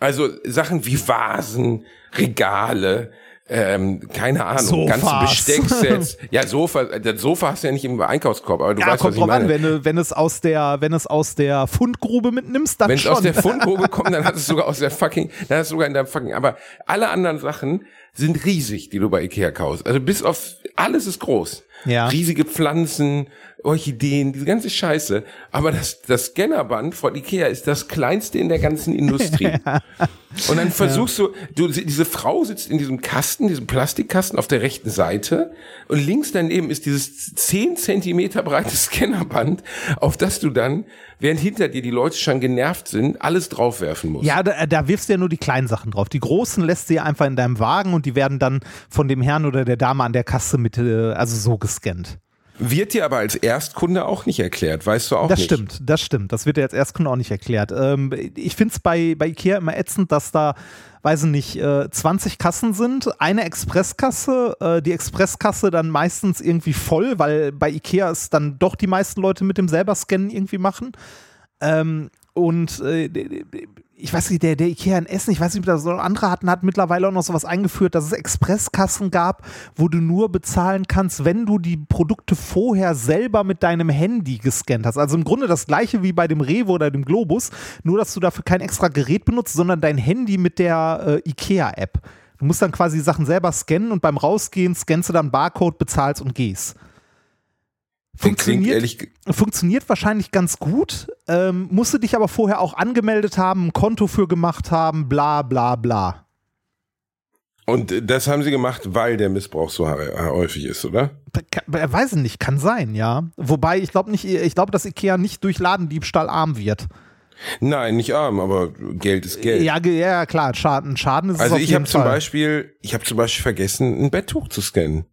also Sachen wie Vasen, Regale, ähm, keine Ahnung, Sofas. ganze Bestecksets. ja, Sofa, das Sofa hast du ja nicht im Einkaufskorb, aber du ja, weißt, kommt was drauf an, wenn, du, wenn es aus der, wenn es aus der Fundgrube mitnimmst, dann Wenn es schon. aus der Fundgrube kommt, dann hat es sogar aus der fucking, dann hast du sogar in der fucking, aber alle anderen Sachen sind riesig, die du bei Ikea kaufst. Also bis auf, alles ist groß. Ja. Riesige Pflanzen, Orchideen, diese ganze Scheiße. Aber das, das Scannerband von Ikea ist das kleinste in der ganzen Industrie. Und dann versuchst du, du, diese Frau sitzt in diesem Kasten, diesem Plastikkasten auf der rechten Seite und links daneben ist dieses 10 Zentimeter breite Scannerband, auf das du dann, während hinter dir die Leute schon genervt sind, alles draufwerfen musst. Ja, da, da wirfst du ja nur die kleinen Sachen drauf. Die großen lässt du ja einfach in deinem Wagen und die werden dann von dem Herrn oder der Dame an der Kasse mit, äh, also so gescannt. Wird dir aber als Erstkunde auch nicht erklärt, weißt du auch Das nicht. stimmt, das stimmt. Das wird ja als Erstkunde auch nicht erklärt. Ähm, ich finde es bei, bei Ikea immer ätzend, dass da, weiß ich nicht, äh, 20 Kassen sind, eine Expresskasse, äh, die Expresskasse dann meistens irgendwie voll, weil bei Ikea es dann doch die meisten Leute mit dem selber Scannen irgendwie machen. Ähm, und äh, ich weiß nicht, der, der Ikea in Essen, ich weiß nicht, ob das so andere hatten, hat mittlerweile auch noch sowas eingeführt, dass es Expresskassen gab, wo du nur bezahlen kannst, wenn du die Produkte vorher selber mit deinem Handy gescannt hast. Also im Grunde das gleiche wie bei dem Revo oder dem Globus, nur dass du dafür kein extra Gerät benutzt, sondern dein Handy mit der äh, Ikea-App. Du musst dann quasi Sachen selber scannen und beim Rausgehen scannst du dann Barcode, bezahlst und gehst. Funktioniert, ehrlich, funktioniert wahrscheinlich ganz gut, ähm, musst du dich aber vorher auch angemeldet haben, ein Konto für gemacht haben, bla bla bla. und das haben sie gemacht, weil der Missbrauch so häufig ist, oder? Kann- Weiß ich nicht, kann sein, ja. Wobei ich glaube nicht, ich glaube, dass Ikea nicht durch Ladendiebstahl arm wird. Nein, nicht arm, aber Geld ist Geld. Ja, ja, klar, Schaden, Schaden ist es also auf ich jeden habe zum Fall. Beispiel, ich habe zum Beispiel vergessen, ein Betttuch zu scannen.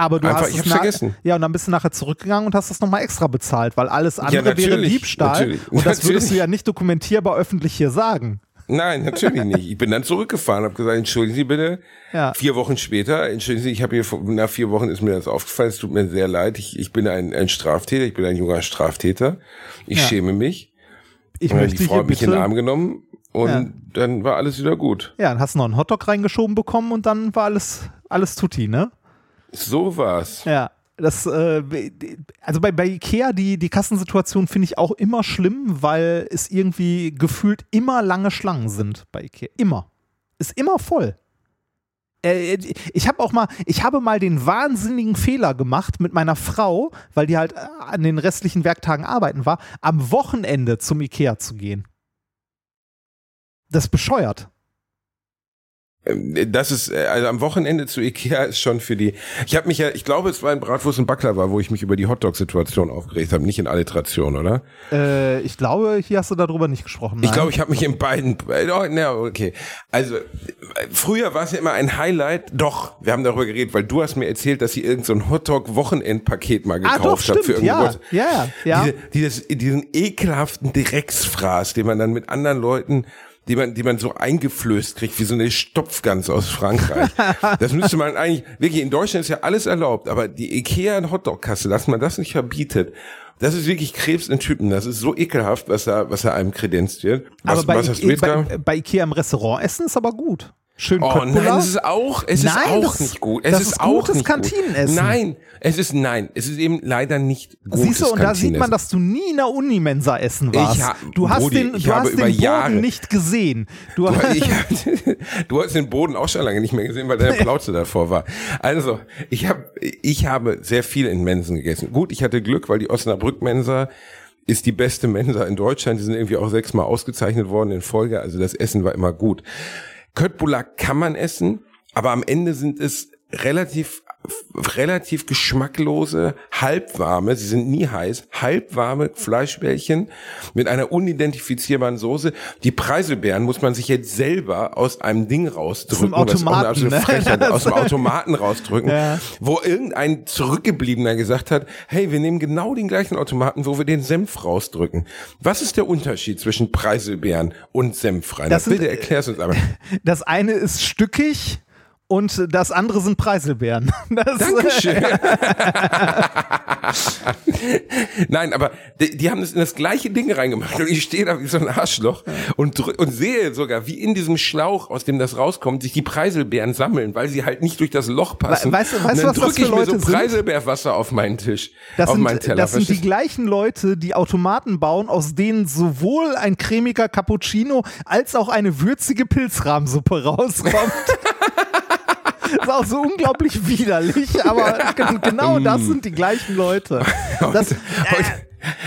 Aber du einfach- hast ich es vergessen. Ja, und dann bist du nachher zurückgegangen und hast das nochmal extra bezahlt, weil alles andere wäre natürlich, Diebstahl. natürlich, und das würdest du natürlich. ja nicht dokumentierbar öffentlich hier sagen. Nein, natürlich nicht. Ich bin dann zurückgefahren, habe gesagt, entschuldigen Sie bitte. Ja. Vier Wochen später, entschuldigen Sie, ich habe hier nach vier Wochen ist mir das aufgefallen. Es tut mir sehr leid. Ich, ich bin ein, ein Straftäter. Ich bin ein junger Straftäter. Ich Ja. schäme mich. Ich Und möchte die Frau hat mich in den. Arm genommen und Ja. dann war alles wieder gut. Ja, dann hast du noch einen Hotdog reingeschoben bekommen und dann war alles, alles tutti, ne? So war's. Ja. Das, äh, also bei, bei Ikea, die, die Kassensituation finde ich auch immer schlimm, weil es irgendwie gefühlt immer lange Schlangen sind bei Ikea. Immer. Ist immer voll. Äh, ich habe auch mal, ich habe mal den wahnsinnigen Fehler gemacht mit meiner Frau, weil die halt äh, an den restlichen Werktagen arbeiten war, am Wochenende zum Ikea zu gehen. Das ist bescheuert. Ähm, Das ist, äh, also am Wochenende zu Ikea ist schon für die, ich habe mich ja, ich glaube, es war in Bratwurst und Baklava, wo ich mich über die Hotdog-Situation aufgeregt habe, nicht in Alliteration, oder? Äh, ich glaube, hier hast du darüber nicht gesprochen. Ich nein. glaube, ich habe mich in beiden, äh, oh, na, okay. Also, äh, früher war es ja immer ein Highlight, doch, wir haben darüber geredet, weil du hast mir erzählt, dass sie irgendein so ein Hotdog-Wochenendpaket mal Ah, gekauft doch, hat stimmt, für ja, irgendwas. ja, ja. Diese, dieses, diesen ekelhaften Drecksfraß, den man dann mit anderen Leuten die man, die man so eingeflößt kriegt, wie so eine Stopfgans aus Frankreich. das müsste man eigentlich, wirklich, in Deutschland ist ja alles erlaubt, aber die Ikea Hotdog-Kasse, dass man das nicht verbietet, das ist wirklich Krebs in Typen. Das ist so ekelhaft, was da, was da einem kredenzt wird. Was, aber bei, was jetzt bei, bei Ikea im Restaurant essen ist aber gut. Schön Oh Köttbullar. nein, es ist auch, es Nein, ist auch das- nicht gut. Es ist, ist auch gutes nicht Kantinenessen. Gut. Nein, es ist nein, es ist eben leider nicht gutes Siehst du, und da sieht man, dass du nie in der Unimensa essen warst. Ich ha- du hast Brudi, den, du hast über den Boden Jahre- nicht gesehen. Du, Du, hast, ich, du hast den Boden auch schon lange nicht mehr gesehen, weil deine Plauze davor war. Also, ich habe ich habe sehr viel in Mensen gegessen. Gut, ich hatte Glück, weil die Osnabrück Mensa ist die beste Mensa in Deutschland. Die sind irgendwie auch sechsmal ausgezeichnet worden in Folge. Also das Essen war immer gut. Köttbullar kann man essen, aber am Ende sind es relativ relativ geschmacklose, halbwarme, sie sind nie heiß, halbwarme Fleischbällchen mit einer unidentifizierbaren Soße. Die Preiselbeeren muss man sich jetzt selber aus einem Ding rausdrücken, Aus dem was Automaten, absolute ne? Frechheit, aus dem Automaten rausdrücken, Ja. wo irgendein Zurückgebliebener gesagt hat, hey, wir nehmen genau den gleichen Automaten, wo wir den Senf rausdrücken. Was ist der Unterschied zwischen Preiselbeeren und Senf rein? Das sind- Bitte erklär's uns aber. Das eine ist stückig und das andere sind Preiselbeeren. Das, Dankeschön. Nein, aber die, die haben das in das gleiche Ding reingemacht und ich stehe da wie so ein Arschloch und, und sehe sogar, wie in diesem Schlauch, aus dem das rauskommt, sich die Preiselbeeren sammeln, weil sie halt nicht durch das Loch passen. We- weißt du- und weißt du, dann was das drücke für ich mir so sind? Preiselbeerwasser auf meinen Tisch, Das auf sind, meinen Teller. das sind die gleichen Leute, die Automaten bauen, aus denen sowohl ein cremiger Cappuccino als auch eine würzige Pilzrahmsuppe rauskommt. ist auch so unglaublich widerlich, aber gen- genau Mm. das sind die gleichen Leute. Das, Heute,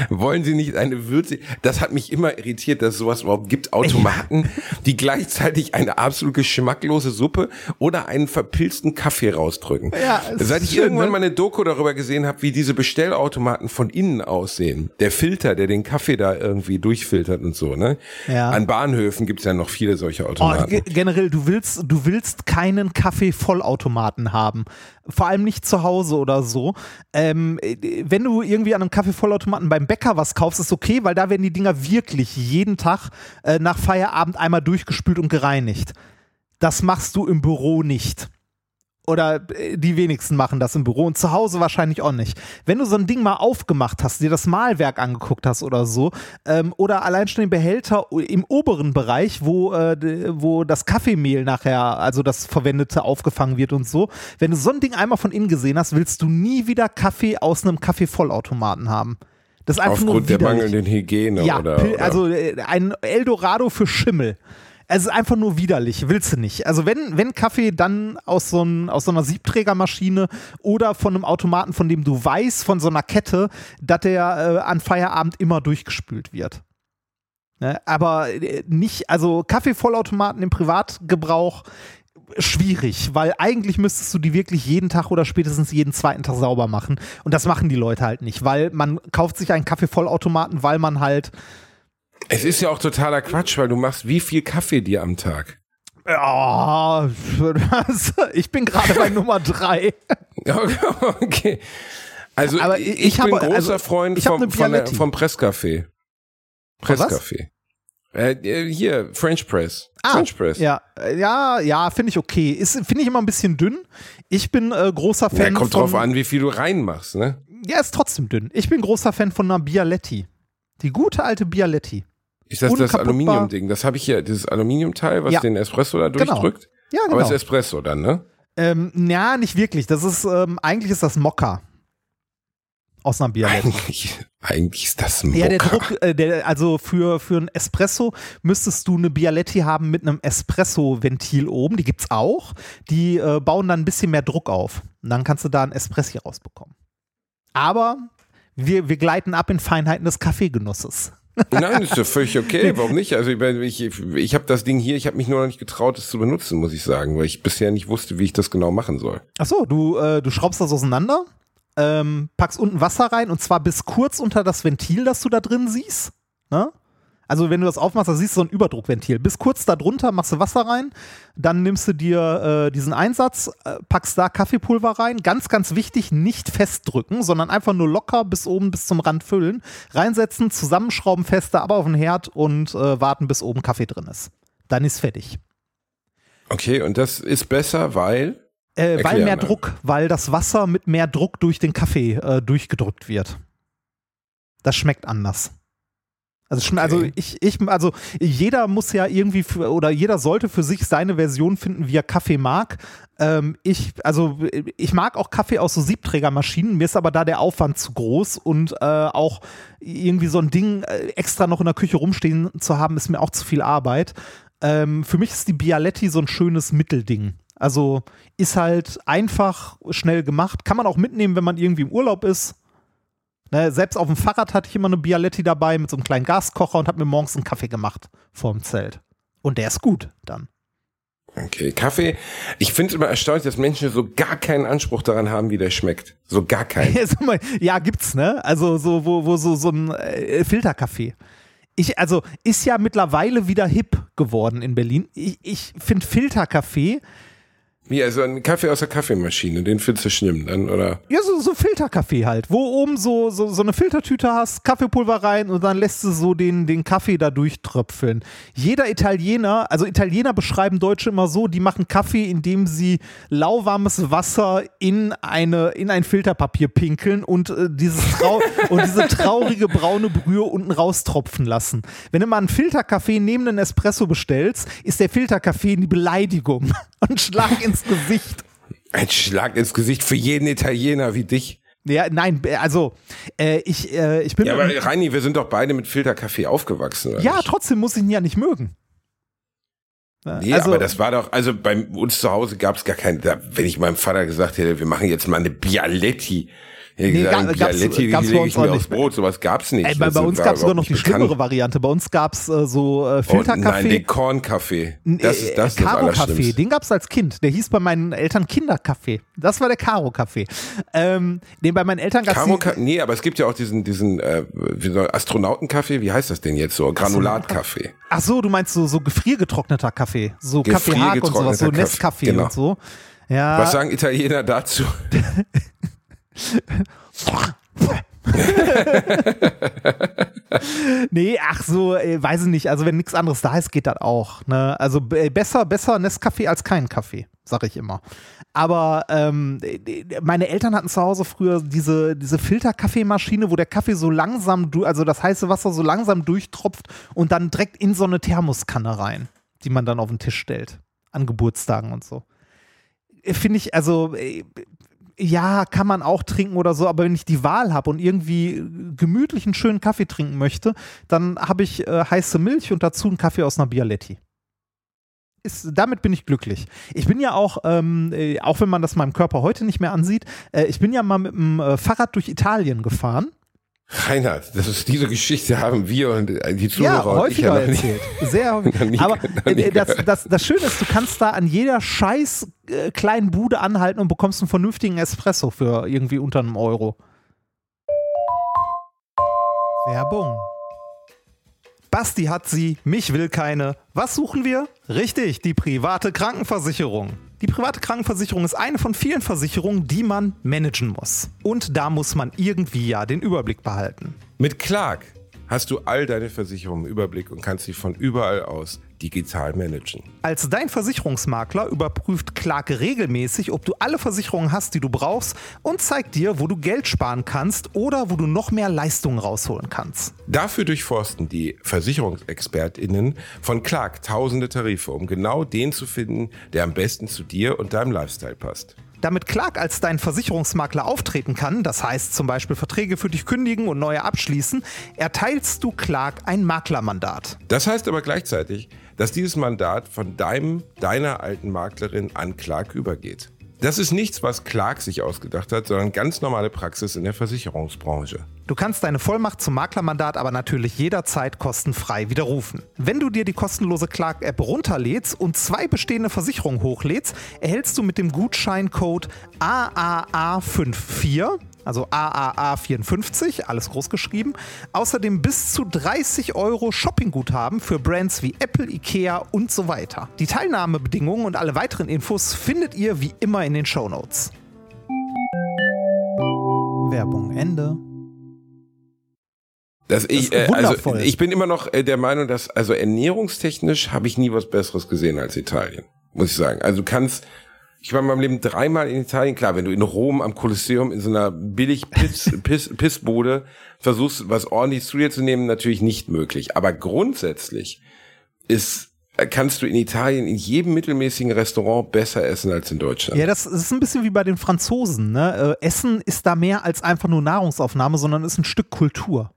wollen Sie nicht eine Würze? Das hat mich immer irritiert, dass es sowas überhaupt gibt. Automaten, die gleichzeitig eine absolut geschmacklose Suppe oder einen verpilzten Kaffee rausdrücken. Ja, es Seit ich schön, irgendwann ne? mal eine Doku darüber gesehen habe, wie diese Bestellautomaten von innen aussehen. Der Filter, der den Kaffee da irgendwie durchfiltert und so, ne? Ja. An Bahnhöfen gibt's ja noch viele solche Oh, Automaten. ge- generell, du willst, du willst keinen Kaffee-Vollautomaten haben. Vor allem nicht zu Hause oder so. Ähm, äh, wenn du irgendwie an einem Kaffee-Vollautomaten beim Bäcker was kaufst, ist okay, weil da werden die Dinger wirklich jeden Tag äh, nach Feierabend einmal durchgespült und gereinigt. Das machst du im Büro nicht. Oder äh, die wenigsten machen das im Büro und zu Hause wahrscheinlich auch nicht. Wenn du so ein Ding mal aufgemacht hast, dir das Malwerk angeguckt hast oder so, ähm, oder allein schon den Behälter im oberen Bereich, wo, äh, wo das Kaffeemehl nachher, also das Verwendete, aufgefangen wird und so, wenn du so ein Ding einmal von innen gesehen hast, willst du nie wieder Kaffee aus einem Kaffeevollautomaten haben. Das ist einfach Aufgrund der mangelnden Hygiene Ja, oder, oder also äh, ein Eldorado für Schimmel. Es ist einfach nur widerlich, willst du nicht. Also wenn, wenn Kaffee, dann aus so, ein, aus so einer Siebträgermaschine oder von einem Automaten, von dem du weißt, von so einer Kette, dass der äh, an Feierabend immer durchgespült wird. Ne? Aber äh, nicht, also Kaffeevollautomaten im Privatgebrauch schwierig, weil eigentlich müsstest du die wirklich jeden Tag oder spätestens jeden zweiten Tag sauber machen. Und das machen die Leute halt nicht, weil man kauft sich einen Kaffeevollautomaten, weil man halt Es ist ja auch totaler Quatsch, weil du machst wie viel Kaffee dir am Tag? Ja, das- ich bin gerade bei Nummer drei. Okay. Also Aber ich, ich bin habe- großer also, Freund vom, Bialetti. vom Presscafé. Presscafé. Äh, äh, hier, French Press. Ah, French Press. Ja, ja, ja, finde ich okay. Ist finde ich immer ein bisschen dünn. Ich bin äh, großer Ja, Fan kommt von drauf an, wie viel du reinmachst, ne? Ja, ist trotzdem dünn. Ich bin großer Fan von einer Bialetti. Die gute alte Bialetti. Ist das das. Aluminiumding? Das habe ich hier, dieses Aluminiumteil, was Ja. den Espresso da Genau. durchdrückt? Ja, Aber es genau. ist Espresso dann, ne? Ähm, ja, nicht wirklich. Das ist ähm, eigentlich ist das Mokka aus einer Bialetti. Eigentlich, eigentlich ist das ein Ja, der Mokka. Druck, äh, der, also für, für ein Espresso müsstest du eine Bialetti haben mit einem Espresso-Ventil oben. Die gibt's auch. Die äh, bauen dann ein bisschen mehr Druck auf. Und dann kannst du da ein Espressi rausbekommen. Aber wir, wir gleiten ab in Feinheiten des Kaffeegenusses. Nein, ist doch völlig okay. Warum nicht? Also ich, ich, ich habe das Ding hier, ich habe mich nur noch nicht getraut, es zu benutzen, muss ich sagen, weil ich bisher nicht wusste, wie ich das genau machen soll. Achso, du, äh, du schraubst das auseinander, ähm, packst unten Wasser rein und zwar bis kurz unter das Ventil, das du da drin siehst. Ne? Also wenn du das aufmachst, da siehst du so ein Überdruckventil. Bis kurz da drunter machst du Wasser rein, dann nimmst du dir äh, diesen Einsatz, äh, packst da Kaffeepulver rein. Ganz, ganz wichtig, nicht festdrücken, sondern einfach nur locker bis oben bis zum Rand füllen. Reinsetzen, zusammenschrauben fester, aber auf den Herd und äh, warten, bis oben Kaffee drin ist. Dann ist fertig. Okay, und das ist besser, weil Äh, weil mehr mal. Druck, weil das Wasser mit mehr Druck durch den Kaffee äh, durchgedrückt wird. Das schmeckt anders. Also, also Okay. ich, ich, also jeder muss ja irgendwie für, oder jeder sollte für sich seine Version finden, wie er Kaffee mag. Ähm, ich, also ich mag auch Kaffee aus so Siebträgermaschinen. Mir ist aber da der Aufwand zu groß und äh, auch irgendwie so ein Ding äh, extra noch in der Küche rumstehen zu haben, ist mir auch zu viel Arbeit. Ähm, für mich ist die Bialetti so ein schönes Mittelding. Also ist halt einfach schnell gemacht. Kann man auch mitnehmen, wenn man irgendwie im Urlaub ist. Ne, selbst auf dem Fahrrad hatte ich immer eine Bialetti dabei mit so einem kleinen Gaskocher und habe mir morgens einen Kaffee gemacht vorm Zelt. Und der ist gut dann. Okay, Kaffee. Ich finde es immer erstaunlich, dass Menschen so gar keinen Anspruch daran haben, wie der schmeckt. So gar keinen. ja, gibt's, ne? Also so, wo, wo so, so ein äh, Filterkaffee. Ich, also, ist ja mittlerweile wieder hip geworden in Berlin. Ich, ich finde Filterkaffee wie, also ein Kaffee aus der Kaffeemaschine, den findest du schlimm dann, oder? Ja, so, so Filterkaffee halt, wo oben so, so, so eine Filtertüte hast, Kaffeepulver rein und dann lässt du so den, den Kaffee da durchtröpfeln. Jeder Italiener, also Italiener beschreiben Deutsche immer so, die machen Kaffee, indem sie lauwarmes Wasser in, eine, in ein Filterpapier pinkeln und, äh, dieses Trau und diese traurige braune Brühe unten raustropfen lassen. Wenn du mal einen Filterkaffee neben einen Espresso bestellst, ist der Filterkaffee eine Beleidigung und Schlag ins Gesicht. Ein Schlag ins Gesicht für jeden Italiener wie dich. Ja, nein, also äh, ich, äh, ich bin. Ja, aber Reini, wir sind doch beide mit Filterkaffee aufgewachsen. ja, nicht? trotzdem muss ich ihn ja nicht mögen. Nee, also, aber das war doch, also bei uns zu Hause gab es gar keinen, wenn ich meinem Vater gesagt hätte, wir machen jetzt mal eine Bialetti, ja, nee, gesagt, gab's, Bialetti, gab's bei uns auch nicht. Brot, sowas gab's nicht. Ey, bei, bei uns gab's sogar noch die schlimmere Variante. Bei uns gab's äh, so äh, Filterkaffee. Oh, nein, den Kornkaffee. Das ist das, äh, Karo Kaffee, den gab's als Kind. Der hieß bei meinen Eltern Kinderkaffee. Das war der Karo Kaffee. Ähm, den bei meinen Eltern gab's Karo Nee, aber es gibt ja auch diesen diesen äh, Astronautenkaffee, wie heißt das denn jetzt so? Granulatkaffee. Ach so, du meinst so so gefriergetrockneter Kaffee, so Kaffeehag und sowas, so Nescafé genau. und so. Ja. Was sagen Italiener dazu? nee, ach so, äh, weiß ich nicht. Also wenn nichts anderes da ist, geht das auch. Ne? Also äh, besser, besser Nescafé als kein Kaffee, sag ich immer. Aber ähm, meine Eltern hatten zu Hause früher diese, diese Filterkaffeemaschine, wo der Kaffee so langsam, also das heiße Wasser so langsam durchtropft und dann direkt in so eine Thermoskanne rein, die man dann auf den Tisch stellt. An Geburtstagen und so. Finde ich, also äh, ja, kann man auch trinken oder so, aber wenn ich die Wahl habe und irgendwie gemütlichen, schönen Kaffee trinken möchte, dann habe ich äh, heiße Milch und dazu einen Kaffee aus einer Bialetti. Ist, damit bin ich glücklich. Ich bin ja auch, ähm, äh, auch wenn man das meinem Körper heute nicht mehr ansieht, äh, ich bin ja mal mit dem äh, Fahrrad durch Italien gefahren Reinhard, das ist diese Geschichte haben wir und die Zuhörer ja, häufiger und ich ja erzählt. Sehr häufig. Aber äh, das, das, das Schöne ist, du kannst da an jeder scheiß äh, kleinen Bude anhalten und bekommst einen vernünftigen Espresso für irgendwie unter einem Euro. Werbung. Basti hat sie, mich will keine. Was suchen wir? Richtig, die private Krankenversicherung. Die private Krankenversicherung ist eine von vielen Versicherungen, die man managen muss. Und da muss man irgendwie ja den Überblick behalten. Mit Clark hast du all deine Versicherungen im Überblick und kannst sie von überall aus digital managen. Als dein Versicherungsmakler überprüft Clark regelmäßig, ob du alle Versicherungen hast, die du brauchst und zeigt dir, wo du Geld sparen kannst oder wo du noch mehr Leistungen rausholen kannst. Dafür durchforsten die Versicherungsexpertinnen von Clark tausende Tarife, um genau den zu finden, der am besten zu dir und deinem Lifestyle passt. Damit Clark als dein Versicherungsmakler auftreten kann, das heißt zum Beispiel Verträge für dich kündigen und neue abschließen, erteilst du Clark ein Maklermandat. Das heißt aber gleichzeitig, dass dieses Mandat von deinem, deiner alten Maklerin an Clark übergeht. Das ist nichts, was Clark sich ausgedacht hat, sondern ganz normale Praxis in der Versicherungsbranche. Du kannst deine Vollmacht zum Maklermandat aber natürlich jederzeit kostenfrei widerrufen. Wenn du dir die kostenlose Clark-App runterlädst und zwei bestehende Versicherungen hochlädst, erhältst du mit dem Gutscheincode AAA54 also AAA54, alles groß geschrieben. Außerdem bis zu 30 Euro Shoppingguthaben für Brands wie Apple, Ikea und so weiter. Die Teilnahmebedingungen und alle weiteren Infos findet ihr wie immer in den Show Notes. Werbung Ende. Das ich, äh, also ich bin immer noch äh, der Meinung, dass also ernährungstechnisch habe ich nie was Besseres gesehen als Italien, muss ich sagen. Also du kannst ich war in meinem Leben dreimal in Italien. Klar, wenn du in Rom am Kolosseum in so einer billig Piss, Piss, Pissbude versuchst, was ordentlich zu dir zu nehmen, natürlich nicht möglich. Aber grundsätzlich ist kannst du in Italien in jedem mittelmäßigen Restaurant besser essen als in Deutschland. Ja, das ist ein bisschen wie bei den Franzosen. Ne? Äh, essen ist da mehr als einfach nur Nahrungsaufnahme, sondern ist ein Stück Kultur.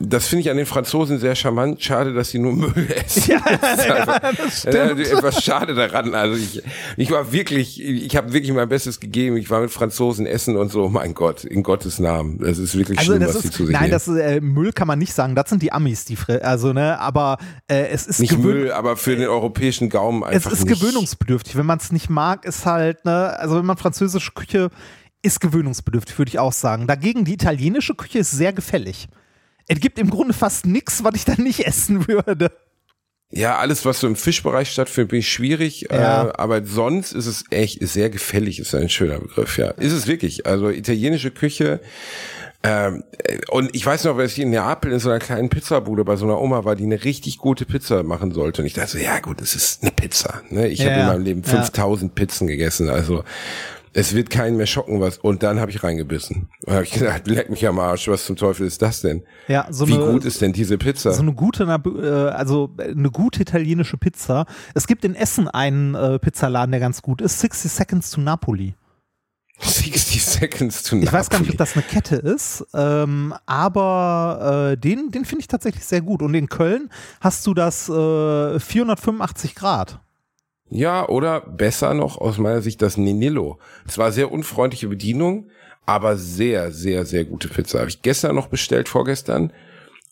Das finde ich an den Franzosen sehr charmant. Schade, dass sie nur Müll essen. Ja, das, ja, das stimmt. etwas schade daran. Also ich, ich war wirklich, ich habe wirklich mein Bestes gegeben. Ich war mit Franzosen essen und so. Mein Gott, in Gottes Namen. Das ist wirklich also schlimm, was ist, sie zu sich Nein, nehmen. das ist, äh, Müll kann man nicht sagen. Das sind die Amis, die also ne, aber äh, es ist nicht Müll, aber für den europäischen Gaumen einfach Es ist nicht. gewöhnungsbedürftig. Wenn man es nicht mag, ist halt ne, also wenn man französische Küche ist gewöhnungsbedürftig, würde ich auch sagen. Dagegen die italienische Küche ist sehr gefällig. Es gibt im Grunde fast nichts, was ich dann nicht essen würde. Ja, alles, was so im Fischbereich stattfindet, bin ich schwierig. Ja. Äh, aber sonst ist es echt sehr gefällig, ist ein schöner Begriff, ja. Ist es wirklich. Also italienische Küche. Ähm, und ich weiß noch, als ich in Neapel in so einer kleinen Pizzabude bei so einer Oma war, die eine richtig gute Pizza machen sollte. Und ich dachte so, ja gut, es ist eine Pizza. Ne? Ich ja, habe in meinem Leben 5000 ja. Pizzen gegessen. Also es wird keinen mehr schocken, was. Und dann habe ich reingebissen. Und habe ich gesagt, leck mich am Arsch, was zum Teufel ist das denn? Ja, so Wie eine, gut ist denn diese Pizza? So eine gute, äh, also eine gute italienische Pizza. Es gibt in Essen einen äh, Pizzaladen, der ganz gut ist. 60 Seconds to Napoli. 60 Seconds to Napoli. Ich weiß gar nicht, ob das eine Kette ist, ähm, aber äh, den, den finde ich tatsächlich sehr gut. Und in Köln hast du das äh, 485 Grad. Ja, oder besser noch aus meiner Sicht das Ninillo. Es war sehr unfreundliche Bedienung, aber sehr, sehr, sehr gute Pizza. Habe ich gestern noch bestellt, vorgestern.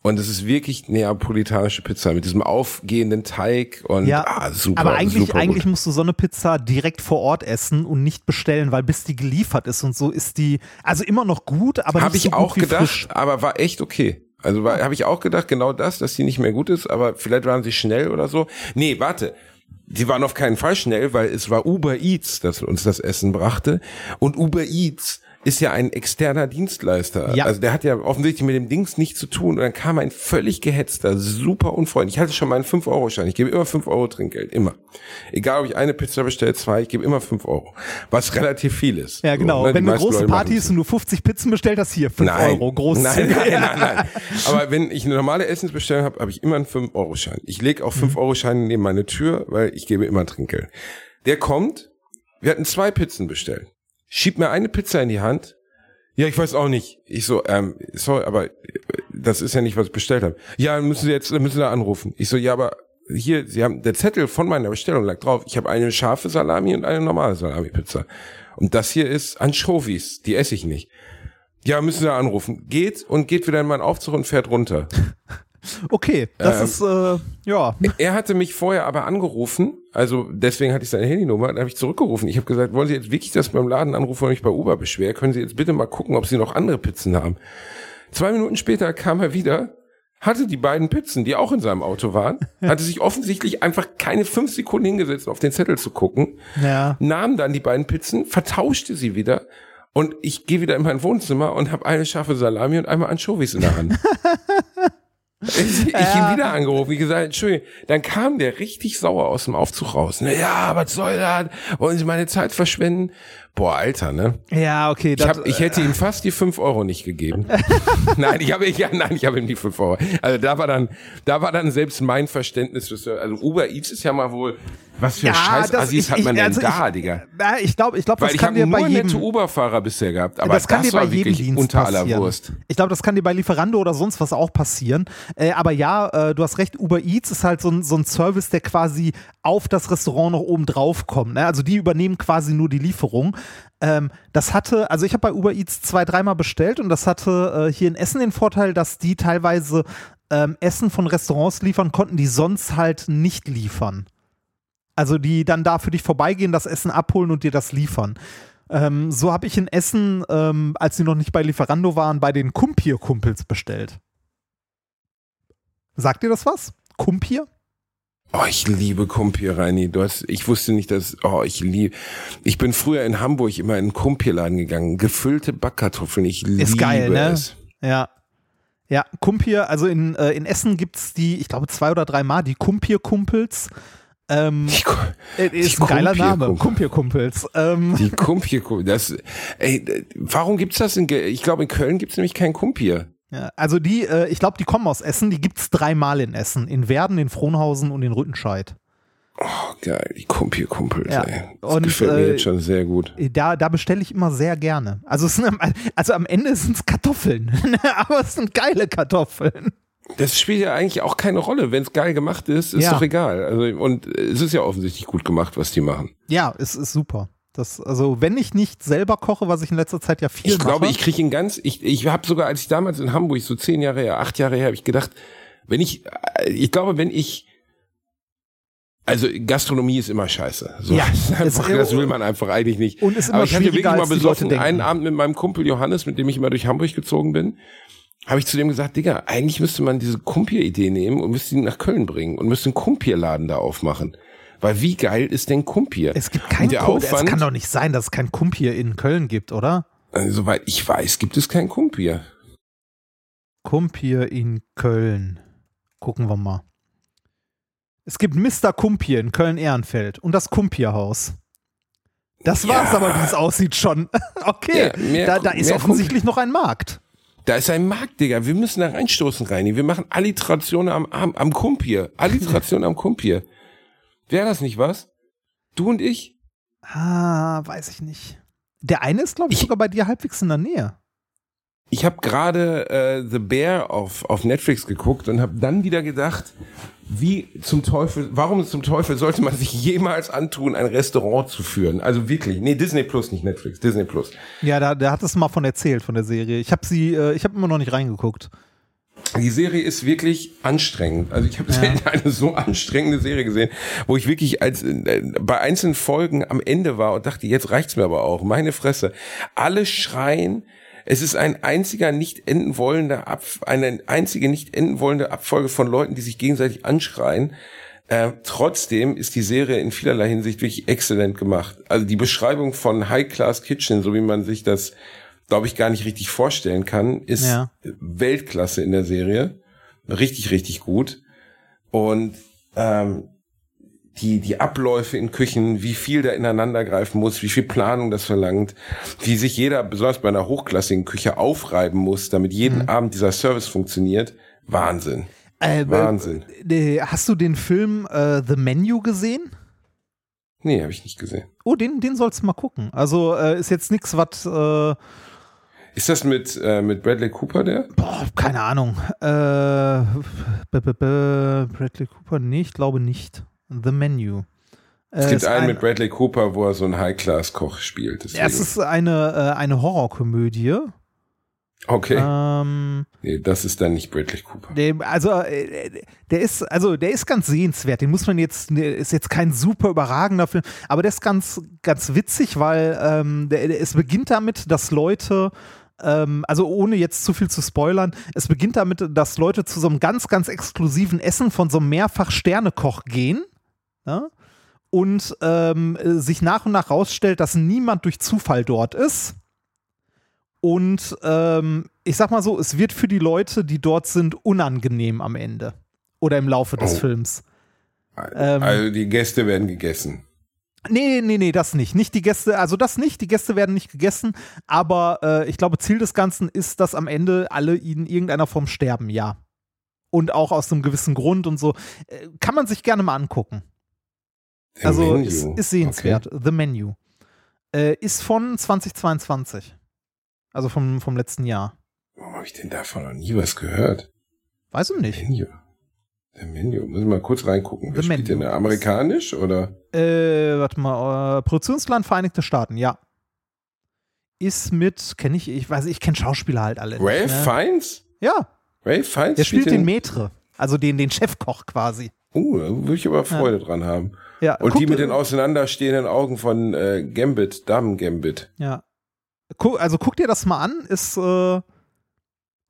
Und es ist wirklich neapolitanische Pizza mit diesem aufgehenden Teig und ja, ah, super. Aber eigentlich, super eigentlich musst du so eine Pizza direkt vor Ort essen und nicht bestellen, weil bis die geliefert ist und so ist die also immer noch gut, aber Hab nicht so ich auch gedacht, frisch. aber war echt okay. Also habe ich auch gedacht, genau das, dass die nicht mehr gut ist, aber vielleicht waren sie schnell oder so. Nee, warte. Die waren auf keinen Fall schnell, weil es war Uber Eats, das uns das Essen brachte. Und Uber Eats ist ja ein externer Dienstleister. Ja. Also der hat ja offensichtlich mit dem Dings nichts zu tun. Und dann kam ein völlig gehetzter, super unfreundlich. Ich hatte schon meinen 5-Euro-Schein. Ich gebe immer 5 Euro Trinkgeld. Immer. Egal, ob ich eine Pizza bestelle, zwei, ich gebe immer 5 Euro. Was relativ viel ist. Ja, genau. So, ne? Wenn du große Party ist und du 50 Pizzen bestellt hast, hier 5 nein. Euro. Groß. Nein, nein, nein, nein. Aber wenn ich eine normale Essensbestellung habe, habe ich immer einen 5-Euro-Schein. Ich lege auch 5-Euro-Scheine neben meine Tür, weil ich gebe immer Trinkgeld. Der kommt, wir hatten zwei Pizzen bestellt schiebt mir eine Pizza in die Hand. Ja, ich weiß auch nicht. Ich so, ähm, sorry, aber das ist ja nicht, was ich bestellt habe. Ja, müssen Sie jetzt, müssen Sie anrufen. Ich so, ja, aber hier, Sie haben, der Zettel von meiner Bestellung lag drauf. Ich habe eine scharfe Salami und eine normale Salami-Pizza. Und das hier ist Anchovies. Die esse ich nicht. Ja, müssen Sie anrufen. Geht und geht wieder in meinen Aufzug und fährt runter. Okay, das ähm, ist, äh, ja. Er hatte mich vorher aber angerufen, also deswegen hatte ich seine Handynummer, dann habe ich zurückgerufen. Ich habe gesagt, wollen Sie jetzt wirklich das beim Laden anrufen und mich bei Uber beschweren? Können Sie jetzt bitte mal gucken, ob Sie noch andere Pizzen haben? Zwei Minuten später kam er wieder, hatte die beiden Pizzen, die auch in seinem Auto waren, hatte sich offensichtlich einfach keine fünf Sekunden hingesetzt, auf den Zettel zu gucken, ja. nahm dann die beiden Pizzen, vertauschte sie wieder und ich gehe wieder in mein Wohnzimmer und habe eine scharfe Salami und einmal Anchovies in der Hand. Ich, ich ja. ihn wieder angerufen, wie gesagt, Entschuldigung. Dann kam der richtig sauer aus dem Aufzug raus. Na ja, was soll das? Wollen Sie meine Zeit verschwenden? Boah, Alter, ne? Ja, okay. Ich, hab, ich hätte ihm fast die fünf Euro nicht gegeben. nein, ich habe ja, nein, ich habe ihm die fünf Euro. Also da war dann, da war dann selbst mein Verständnis. Also Uber Eats ist ja mal wohl was für ja, Scheiß Assis hat man denn also da, ich, Digga? Ja, ich glaube, ich glaube, das Weil kann dir bei jedem. Ich nette Uberfahrer bisher gehabt, aber das, kann das dir bei jedem Dienst unter passieren. aller Wurst. Ich glaube, das kann dir bei Lieferando oder sonst was auch passieren. Äh, aber ja, äh, du hast recht, Uber Eats ist halt so ein, so ein Service, der quasi auf das Restaurant noch oben drauf kommt. Ne? Also die übernehmen quasi nur die Lieferung. Ähm, das hatte, also ich habe bei Uber Eats zwei, dreimal bestellt und das hatte äh, hier in Essen den Vorteil, dass die teilweise ähm, Essen von Restaurants liefern konnten, die sonst halt nicht liefern. Also die dann da für dich vorbeigehen, das Essen abholen und dir das liefern. Ähm, so habe ich in Essen, ähm, als sie noch nicht bei Lieferando waren, bei den Kumpier-Kumpels bestellt. Sagt dir das was? Kumpier? Oh, ich liebe Kumpier, Reini. Du hast, ich wusste nicht, dass, oh, ich liebe, ich bin früher in Hamburg immer in einen Kumpierladen gegangen. Gefüllte Backkartoffeln, ich liebe Ist geil, ne? es. Ja. Ja, Kumpier, also in, äh, in Essen gibt's die, ich glaube zwei oder drei Mal, die Kumpier-Kumpels. Ähm, die, äh, ist ein geiler Name, Kumpierkumpels. Ähm. Die Kumpierkumpels, ey, warum gibt's das in, ich glaube in Köln gibt's nämlich kein Kumpier. Ja, also die, äh, ich glaube, die kommen aus Essen, die gibt's dreimal in Essen, in Werden, in Frohnhausen und in Rüttenscheid. Oh, geil, die Kumpel-Kumpels, Ja. ey. Das Und, gefällt mir äh, jetzt schon sehr gut. Da, da bestelle ich immer sehr gerne. Also, sind, am- also am Ende sind es Kartoffeln, aber es sind geile Kartoffeln. Das spielt ja eigentlich auch keine Rolle. Wenn es geil gemacht ist, ist Ja. doch egal. Also, und es ist ja offensichtlich gut gemacht, was die machen. Ja, es ist super. Das, also, wenn ich nicht selber koche, was ich in letzter Zeit ja viel Ich glaube, mache. ich kriege ihn ganz, ich, ich habe sogar, als ich damals in Hamburg, so zehn Jahre her, acht Jahre her, habe ich gedacht, wenn ich, äh, ich glaube, wenn ich, also Gastronomie ist immer scheiße. So, Ja, einfach, das will man einfach eigentlich nicht. Und ist immer Aber ich hatte wirklich mal besoffen, einen Abend mit meinem Kumpel Johannes, mit dem ich immer durch Hamburg gezogen bin, habe ich zu dem gesagt, Digga, eigentlich müsste man diese Kumpier-Idee nehmen und müsste ihn nach Köln bringen und müsste einen Kumpierladen da aufmachen. Weil wie geil ist denn Kumpier? es gibt keinen der Kump. Es kann doch nicht sein, dass es kein Kump hier in Köln gibt, oder? also, soweit ich weiß, gibt es kein Kumpier. Kumpier in Köln. Gucken wir mal. Es gibt Mr. Kumpier in Köln-Ehrenfeld und das Kumpierhaus. Das war's Ja. aber, wie es aussieht schon. okay, Ja, mehr da, da ist offensichtlich noch ein Markt. Da ist ein Markt, Digga. Wir müssen da reinstoßen, Reini. Wir machen Alliteration am, am, am Kumpier. Alliteration am Kumpier. Wäre das nicht was? Du und ich? Ah, weiß ich nicht. Der eine ist, glaube ich, Ich- sogar bei dir halbwegs in der Nähe. Ich habe gerade äh, The Bear auf, auf Netflix geguckt und habe dann wieder gedacht, wie zum Teufel, warum zum Teufel sollte man sich jemals antun, ein Restaurant zu führen? Also wirklich, nee, Disney Plus, nicht Netflix, Disney Plus. Ja, da, da hat es mal von erzählt, von der Serie. Ich habe sie, äh, ich habe immer noch nicht reingeguckt. Die Serie ist wirklich anstrengend. Also ich habe selten eine so anstrengende Serie gesehen, wo ich wirklich als äh, bei einzelnen Folgen am Ende war und dachte, jetzt reicht's mir aber auch. Meine Fresse. Alle schreien. Es ist ein einziger nicht enden wollender Ab eine einzige nicht enden wollende Abfolge von Leuten, die sich gegenseitig anschreien. Äh, trotzdem ist die Serie in vielerlei Hinsicht wirklich exzellent gemacht. Also die Beschreibung von High Class Kitchen, so wie man sich das, glaube ich, gar nicht richtig vorstellen kann, ist Ja. Weltklasse in der Serie. Richtig, richtig gut. Und ähm, die, die Abläufe in Küchen, wie viel da ineinander greifen muss, wie viel Planung das verlangt, wie sich jeder, besonders bei einer hochklassigen Küche, aufreiben muss, damit jeden Mhm. Abend dieser Service funktioniert. Wahnsinn. Äh, Wahnsinn. äh, hast du den Film äh, The Menu gesehen? Nee, habe ich nicht gesehen. Oh, den, den sollst du mal gucken. Also äh, ist jetzt nichts, was, äh, Ist das mit, äh, mit Bradley Cooper der? boah, keine Ahnung. Äh, b -b -b Bradley Cooper? Nee, ich glaube nicht. The Menu. Äh, Es gibt ist einen ein- mit Bradley Cooper, wo er so einen High-Class-Koch spielt. Deswegen. Ja, es ist eine, äh, eine Horrorkomödie. okay. Ähm, Nee, das ist dann nicht Bradley Cooper. dem, also äh, der ist, also der ist ganz sehenswert. Den muss man jetzt, ist jetzt kein super überragender Film, aber der ist ganz, ganz witzig, weil ähm, der, der, es beginnt damit, dass Leute ähm, also ohne jetzt zu viel zu spoilern, es beginnt damit, dass Leute zu so einem ganz, ganz exklusiven Essen von so einem Mehrfach-Sternekoch gehen. Ja? Und ähm, äh, sich nach und nach rausstellt, dass niemand durch Zufall dort ist. Und ähm, ich sag mal so, es wird für die Leute, die dort sind, unangenehm am Ende. Oder im Laufe des Oh. Films. Ähm, also die Gäste werden gegessen. Nee, nee, nee, das nicht. Nicht die Gäste, also das nicht, die Gäste werden nicht gegessen, aber äh, ich glaube, Ziel des Ganzen ist, dass am Ende alle in irgendeiner Form sterben, ja. Und auch aus einem gewissen Grund und so. Äh, kann man sich gerne mal angucken. Der also Menu. ist, ist sehenswert. The Menu. Äh, ist von 2022. Also vom, vom letzten Jahr. Warum habe ich denn davon noch nie was gehört? Weiß ich nicht. Menu. Der Menu. Muss ich mal kurz reingucken. Wer The spielt denn Menu. da? Amerikanisch oder? Äh, warte mal, äh, Produktionsland Vereinigte Staaten, ja. Ist mit, kenne ich, ich weiß, ich kenne Schauspieler halt alle. Ralph ne? Fiennes? Ja, Ralph Fiennes der spielt den Metre, also den, den Chefkoch quasi. Uh, da würde ich aber Freude dran haben. Ja, Und guck- die mit den auseinanderstehenden Augen von äh, Gambit, Damen Gambit. Ja. Gu also guck dir das mal an, ist, äh,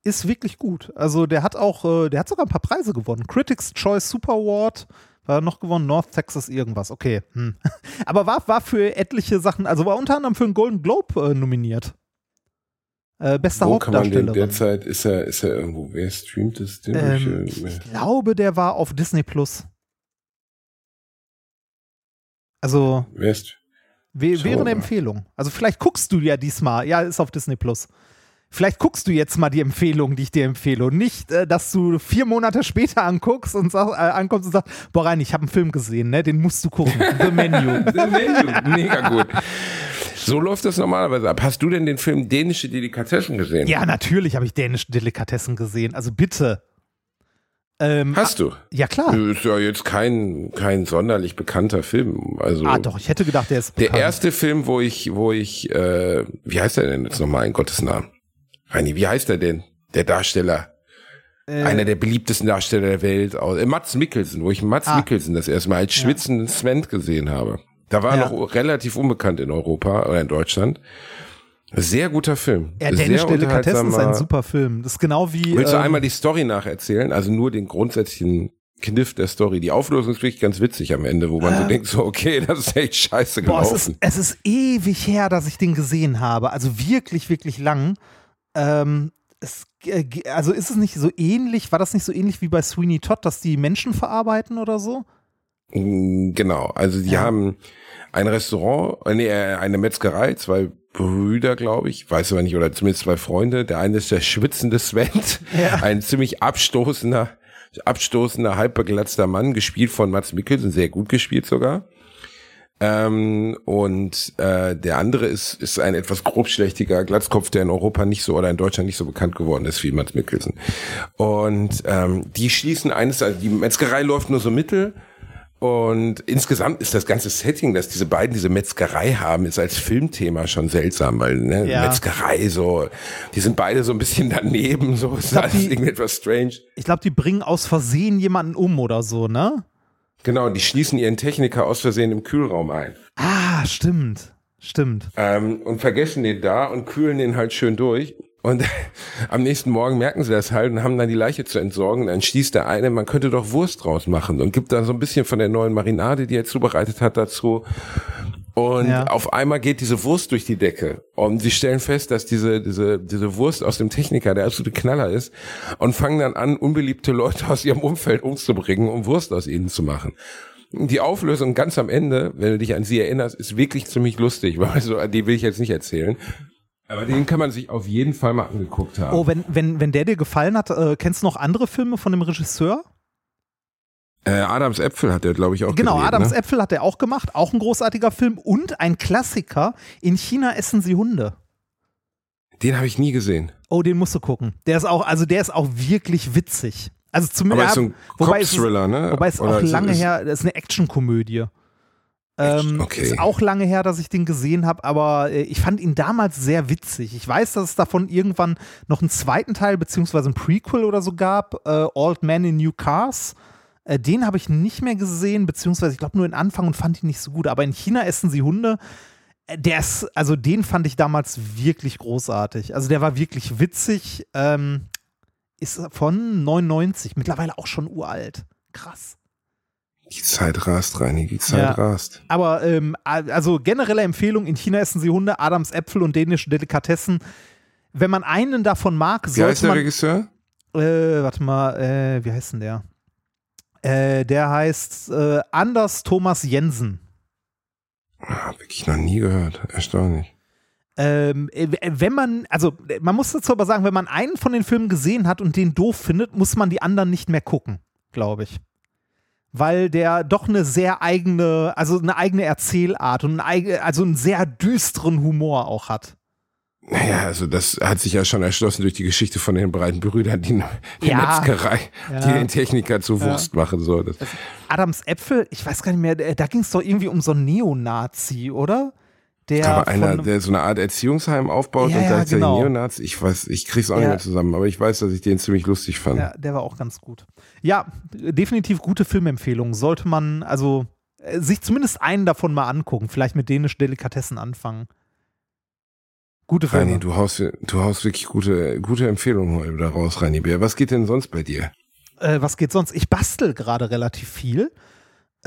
ist wirklich gut. Also der hat auch, äh, der hat sogar ein paar Preise gewonnen. Critics Choice Super Award war noch gewonnen, North Texas irgendwas, okay. Hm. Aber war, war für etliche Sachen, also war unter anderem für einen Golden Globe äh, nominiert. Äh, bester Wo kann man den Hauptdarstellerin. derzeit, ist er, ist er irgendwo, wer streamt es? Den Ähm, ich, äh, ich glaube, der war auf Disney Plus. Also wer ist, wä Schauen wäre eine mal. Empfehlung. Also vielleicht guckst du ja diesmal. Ja, ist auf Disney Plus. Vielleicht guckst du jetzt mal die Empfehlung, die ich dir empfehle. Und nicht, äh, dass du vier Monate später anguckst und sag, äh, ankommst und sagst, boah rein, ich habe einen Film gesehen, ne? Den musst du gucken. The Menu. The Menu, mega gut. So läuft das normalerweise ab. Hast du denn den Film Dänische Delikatessen gesehen? Ja, natürlich habe ich dänische Delikatessen gesehen. Also bitte. Ähm, Hast du? Ja, klar. Ist ja jetzt kein, kein sonderlich bekannter Film. Also Ah, doch, ich hätte gedacht, der ist der bekannt. erste Film, wo ich, wo ich, äh, wie heißt er denn jetzt nochmal in Gottes Namen? Reini, wie heißt er denn? Der Darsteller. Äh. Einer der beliebtesten Darsteller der Welt. Äh, Mats Mikkelsen, wo ich Mats Ah. Mikkelsen das erste Mal als schwitzenden Sven gesehen habe. Da war er Ja. noch relativ unbekannt in Europa oder in Deutschland. Sehr guter Film. Ja, Sehr Dänische Delikatessen ist ein super Film. Das ist genau wie. Willst du ähm, einmal die Story nacherzählen? Also nur den grundsätzlichen Kniff der Story. Die Auflösung ist wirklich ganz witzig am Ende, wo man so denkt, so, okay, das ist echt scheiße Boah, es ist, es ist ewig her, dass ich den gesehen habe. Also wirklich, wirklich lang. Ähm, es, äh, also ist es nicht so ähnlich, war das nicht so ähnlich wie bei Sweeney Todd, dass die Menschen verarbeiten oder so? Mm, Genau, also die Ja. haben ein Restaurant, äh, nee, äh, eine Metzgerei, zwei Brüder, glaube ich, weiß aber nicht, oder zumindest zwei Freunde. Der eine ist der schwitzende Sven, Ja. ein ziemlich abstoßender, abstoßender, halbbeglatzter Mann, gespielt von Mats Mikkelsen, sehr gut gespielt sogar. Ähm, und äh, der andere ist, ist ein etwas grobschlächtiger Glatzkopf, der in Europa nicht so oder in Deutschland nicht so bekannt geworden ist wie Mats Mikkelsen. Und ähm, die schließen eines, also die Metzgerei läuft nur so mittel. Und insgesamt ist das ganze Setting, dass diese beiden diese Metzgerei haben, ist als Filmthema schon seltsam, weil ne, Ja. Metzgerei so, die sind beide so ein bisschen daneben, so ist glaub, alles die- irgendwie etwas strange. Ich glaube, die bringen aus Versehen jemanden um oder so, ne? Genau, die schließen ihren Techniker aus Versehen im Kühlraum ein. Ah, stimmt. Stimmt. ähm, und vergessen den da und kühlen den halt schön durch. Und am nächsten Morgen merken sie das halt und haben dann die Leiche zu entsorgen. Dann schließt der eine, man könnte doch Wurst draus machen und gibt dann so ein bisschen von der neuen Marinade, die er zubereitet hat, dazu. Und Ja. auf einmal geht diese Wurst durch die Decke. Und sie stellen fest, dass diese, diese, diese Wurst aus dem Techniker der absolute Knaller ist und fangen dann an, unbeliebte Leute aus ihrem Umfeld umzubringen, um Wurst aus ihnen zu machen. Die Auflösung ganz am Ende, wenn du dich an sie erinnerst, ist wirklich ziemlich lustig, weil so, die will ich jetzt nicht erzählen. Aber den kann man sich auf jeden Fall mal angeguckt haben. Oh, wenn, wenn, wenn der dir gefallen hat, äh, kennst du noch andere Filme von dem Regisseur? Äh, Adams Äpfel hat er, glaube ich, auch Genau, gedreht, Adams ne? Äpfel hat er auch gemacht, auch ein großartiger Film und ein Klassiker. In China essen sie Hunde. Den habe ich nie gesehen. Oh, den musst du gucken. Der ist auch, also der ist auch wirklich witzig. Also Aber zumindest, ist so ein wobei es ist, Cop-Thriller, ne? wobei es auch lange ist- her, das ist eine Actionkomödie. Ähm, Okay. Ist auch lange her, dass ich den gesehen habe, aber äh, ich fand ihn damals sehr witzig. Ich weiß, dass es davon irgendwann noch einen zweiten Teil beziehungsweise ein Prequel oder so gab, äh, Old Man in New Cars. Äh, den habe ich nicht mehr gesehen, beziehungsweise ich glaube nur den Anfang und fand ihn nicht so gut. Aber in China essen sie Hunde. Äh, Der ist, also den fand ich damals wirklich großartig. Also der war wirklich witzig. Ähm, ist von 99, mittlerweile auch schon uralt. Krass. Die Zeit rast, Reini, die Zeit Ja. rast. Aber ähm, also generelle Empfehlung, in China essen sie Hunde, Adams Äpfel und dänische Delikatessen. Wenn man einen davon mag, Wie heißt sollte der man. Regisseur? Äh, warte mal, äh, wie heißt denn der? Äh, der heißt äh, Anders Thomas Jensen. Ah, wirklich noch nie gehört. Erstaunlich. Ähm, äh, wenn man, also äh, man muss dazu aber sagen, wenn man einen von den Filmen gesehen hat und den doof findet, muss man die anderen nicht mehr gucken, glaube ich. Weil der doch eine sehr eigene, also eine eigene Erzählart und ein eige, also einen sehr düsteren Humor auch hat. Naja, also das hat sich ja schon erschlossen durch die Geschichte von den beiden Brüdern, die, die Ja. Metzgerei, Ja. die den Techniker zu Wurst machen. So. Das, Adams Äpfel, ich weiß gar nicht mehr, äh, da ging es doch irgendwie um so einen Neonazi, oder? Der aber einer, der so eine Art Erziehungsheim aufbaut Ja, und ja, gleichzeitig genau. Neonazi, ich weiß, ich krieg's auch nicht Ja. mehr zusammen, aber ich weiß, dass ich den ziemlich lustig fand. Ja, der war auch ganz gut. Ja, definitiv gute Filmempfehlung. Sollte man also äh, sich zumindest einen davon mal angucken. Vielleicht mit dänischen Delikatessen anfangen. Gute Filme. Reini, du haust, du haust wirklich gute, gute Empfehlungen heute da raus, Reini Bär. Was geht denn sonst bei dir? Äh, was geht sonst? Ich bastel gerade relativ viel.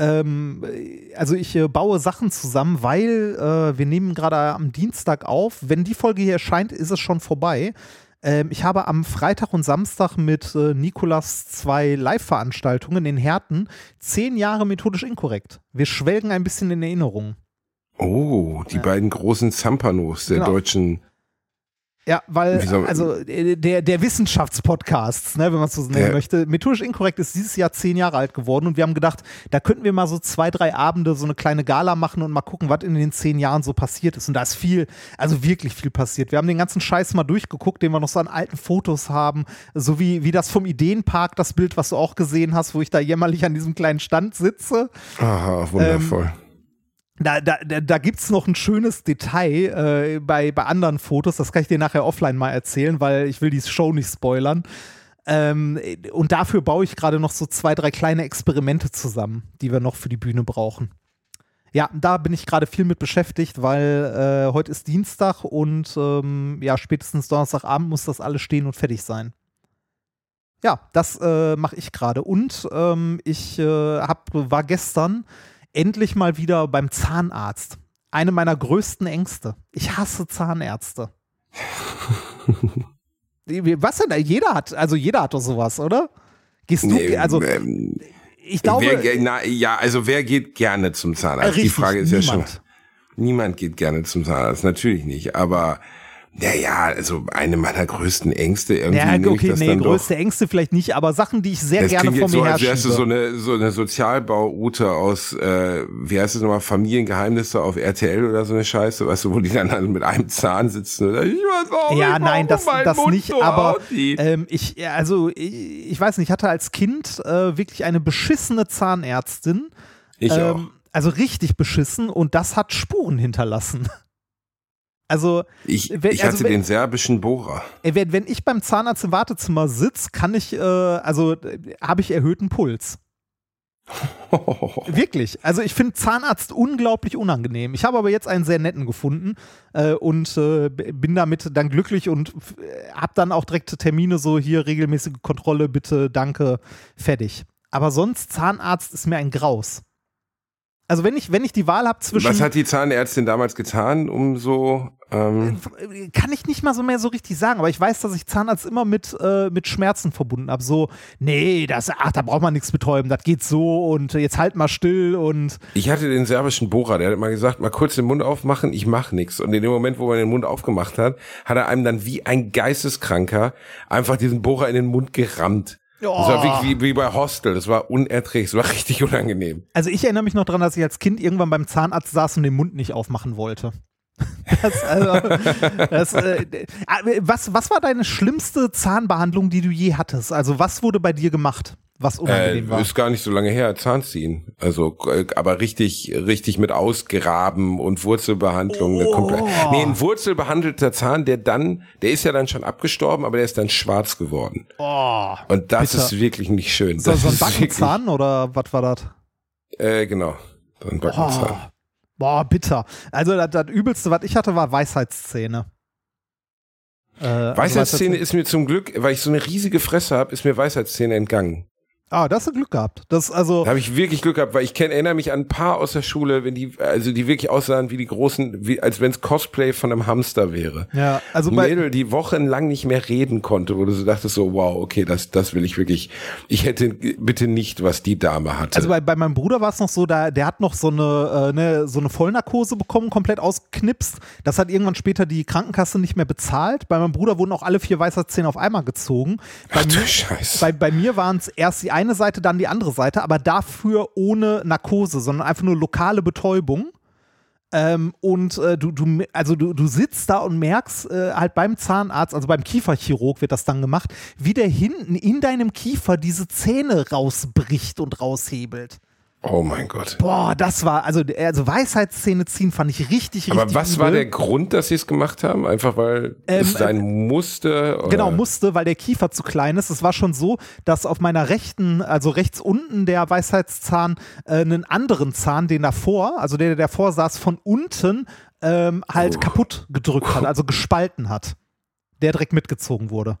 Ähm, äh, also ich äh, baue Sachen zusammen, weil äh, wir nehmen gerade am Dienstag auf. Wenn die Folge hier erscheint, ist es schon vorbei. Ähm, ich habe am Freitag und Samstag mit äh, Nikolas zwei Live-Veranstaltungen in Herten. Zehn Jahre methodisch inkorrekt. Wir schwelgen ein bisschen in Erinnerung. Oh, die beiden großen Zampanos der Genau. deutschen Ja, weil, Wieso- also äh, der, der Wissenschaftspodcast, ne, wenn man es so nennen Ja. möchte, methodisch inkorrekt ist dieses Jahr zehn Jahre alt geworden und wir haben gedacht, da könnten wir mal so zwei, drei Abende so eine kleine Gala machen und mal gucken, was in den zehn Jahren so passiert ist. Und da ist viel, also wirklich viel passiert. Wir haben den ganzen Scheiß mal durchgeguckt, den wir noch so an alten Fotos haben, so wie, wie das vom Ideenpark, das Bild, was du auch gesehen hast, wo ich da jämmerlich an diesem kleinen Stand sitze. Aha, wundervoll. Da, da, da, da gibt es noch ein schönes Detail äh, bei, bei anderen Fotos, das kann ich dir nachher offline mal erzählen, weil ich will die Show nicht spoilern. Ähm, und dafür baue ich gerade noch so zwei, drei kleine Experimente zusammen, die wir noch für die Bühne brauchen. Ja, da bin ich gerade viel mit beschäftigt, weil äh, heute ist Dienstag und ähm, ja, spätestens Donnerstagabend muss das alles stehen und fertig sein. Ja, das äh, mache ich gerade. Und ähm, ich äh, hab, war gestern endlich mal wieder beim Zahnarzt. Eine meiner größten Ängste. Ich hasse Zahnärzte. Was denn? Jeder hat, also jeder hat doch sowas, oder? Gehst du, Nee, also ähm, ich glaube, wer, na, ja, also wer geht gerne zum Zahnarzt? Richtig, Die Frage ist ja niemand. schon. Niemand geht gerne zum Zahnarzt, natürlich nicht. Aber naja, also eine meiner größten Ängste irgendwie. ja, ich okay, das nee, dann doch- größte Ängste vielleicht nicht, aber Sachen, die ich sehr gerne vor mir so, als wärst du so eine, so eine Sozialbauroute aus, äh, wie heißt es nochmal, Familiengeheimnisse auf RTL oder so eine Scheiße, weißt du, wo die dann alle mit einem Zahn sitzen oder ich weiß auch Ja, nicht, nein, das, das Mund nicht, so aber ähm, ich, also ich, ich weiß nicht, ich hatte als Kind äh, wirklich eine beschissene Zahnärztin. ich auch. Ähm, also richtig beschissen und das hat Spuren hinterlassen. Also, Ich, wenn- ich also hatte wenn- den serbischen Bohrer. Wenn, wenn ich beim Zahnarzt im Wartezimmer sitze, kann ich, äh, also äh, habe ich erhöhten Puls. Wirklich. Also ich finde Zahnarzt unglaublich unangenehm. Ich habe aber jetzt einen sehr netten gefunden äh, und äh, bin damit dann glücklich und habe dann auch direkte Termine, so hier regelmäßige Kontrolle, bitte, danke, fertig. Aber sonst Zahnarzt ist mir ein Graus. Also wenn ich, wenn ich die Wahl habe zwischen Was hat die Zahnärztin damals getan, um so, ähm, kann ich nicht mal so mehr so richtig sagen, aber ich weiß, dass ich Zahnarzt immer mit, äh, mit Schmerzen verbunden habe. So, nee, das, ach, da braucht man nichts betäuben, das geht so und jetzt halt mal still und ich hatte den serbischen Bohrer, der hat mal gesagt, mal kurz den Mund aufmachen, ich mach nix. Und in dem Moment, wo man den Mund aufgemacht hat, hat er einem dann wie ein Geisteskranker einfach diesen Bohrer in den Mund gerammt. Das war Oh. wirklich wie, wie bei Hostel, das war unerträglich, das war richtig unangenehm. Also ich erinnere mich noch dran, dass ich als Kind irgendwann beim Zahnarzt saß und den Mund nicht aufmachen wollte. Das, also, das, äh, äh, was, was war deine schlimmste Zahnbehandlung, die du je hattest? Also was wurde bei dir gemacht, was Äh, unangenehm war? ist gar nicht so lange her, Zahnziehen. Also, äh, aber richtig, richtig mit Ausgraben und Wurzelbehandlung. Oh. Nee, ein wurzelbehandelter Zahn, der dann, der ist ja dann schon abgestorben, aber der ist dann schwarz geworden. Oh, Und das Bitter. ist wirklich nicht schön. so, das so ein ist wirklich- Backenzahn oder was war das? Äh, genau. So ein Backenzahn. Oh, boah, bitter. Also das, das Übelste, was ich hatte, war Weisheitszähne. Äh, also Weisheitszähne ist mir zum Glück, weil ich so eine riesige Fresse habe, ist mir Weisheitszähne entgangen. Ah, da hast du Glück gehabt. Das, also, Da habe ich wirklich Glück gehabt, weil ich kenn, erinnere mich an ein paar aus der Schule, wenn die, also die wirklich aussahen wie die großen, wie, als wenn es Cosplay von einem Hamster wäre. ja, also bei, Mädel, die wochenlang nicht mehr reden konnte, wo du so dachtest so, wow, okay, das, das will ich wirklich. Ich hätte bitte nicht, was die Dame hatte. Also bei, bei meinem Bruder war es noch so, da, der hat noch so eine, äh, ne, so eine Vollnarkose bekommen, komplett ausgeknipst. Das hat irgendwann später die Krankenkasse nicht mehr bezahlt. Bei meinem Bruder wurden auch alle vier Weisheitszähne auf einmal gezogen. Bei Ach du mir, Scheiße. bei, bei mir waren es erst die eine Seite, dann die andere Seite, aber dafür ohne Narkose, sondern einfach nur lokale Betäubung. Ähm, und äh, du, du, also du, du sitzt da und merkst äh, halt beim Zahnarzt, also beim Kieferchirurg wird das dann gemacht, wie der hinten in deinem Kiefer diese Zähne rausbricht und raushebelt. Oh mein Gott. Boah, das war, also, also Weisheitszähne ziehen fand ich richtig, richtig Aber was war übel. der Grund, dass sie es gemacht haben? Einfach weil es Ähm, sein musste? Oder? Genau, musste, weil der Kiefer zu klein ist. Es war schon so, dass auf meiner rechten, also rechts unten der Weisheitszahn äh, einen anderen Zahn, den davor, also der, der davor saß, von unten ähm, halt Oh. kaputt gedrückt hat, also gespalten hat. Der direkt mitgezogen wurde.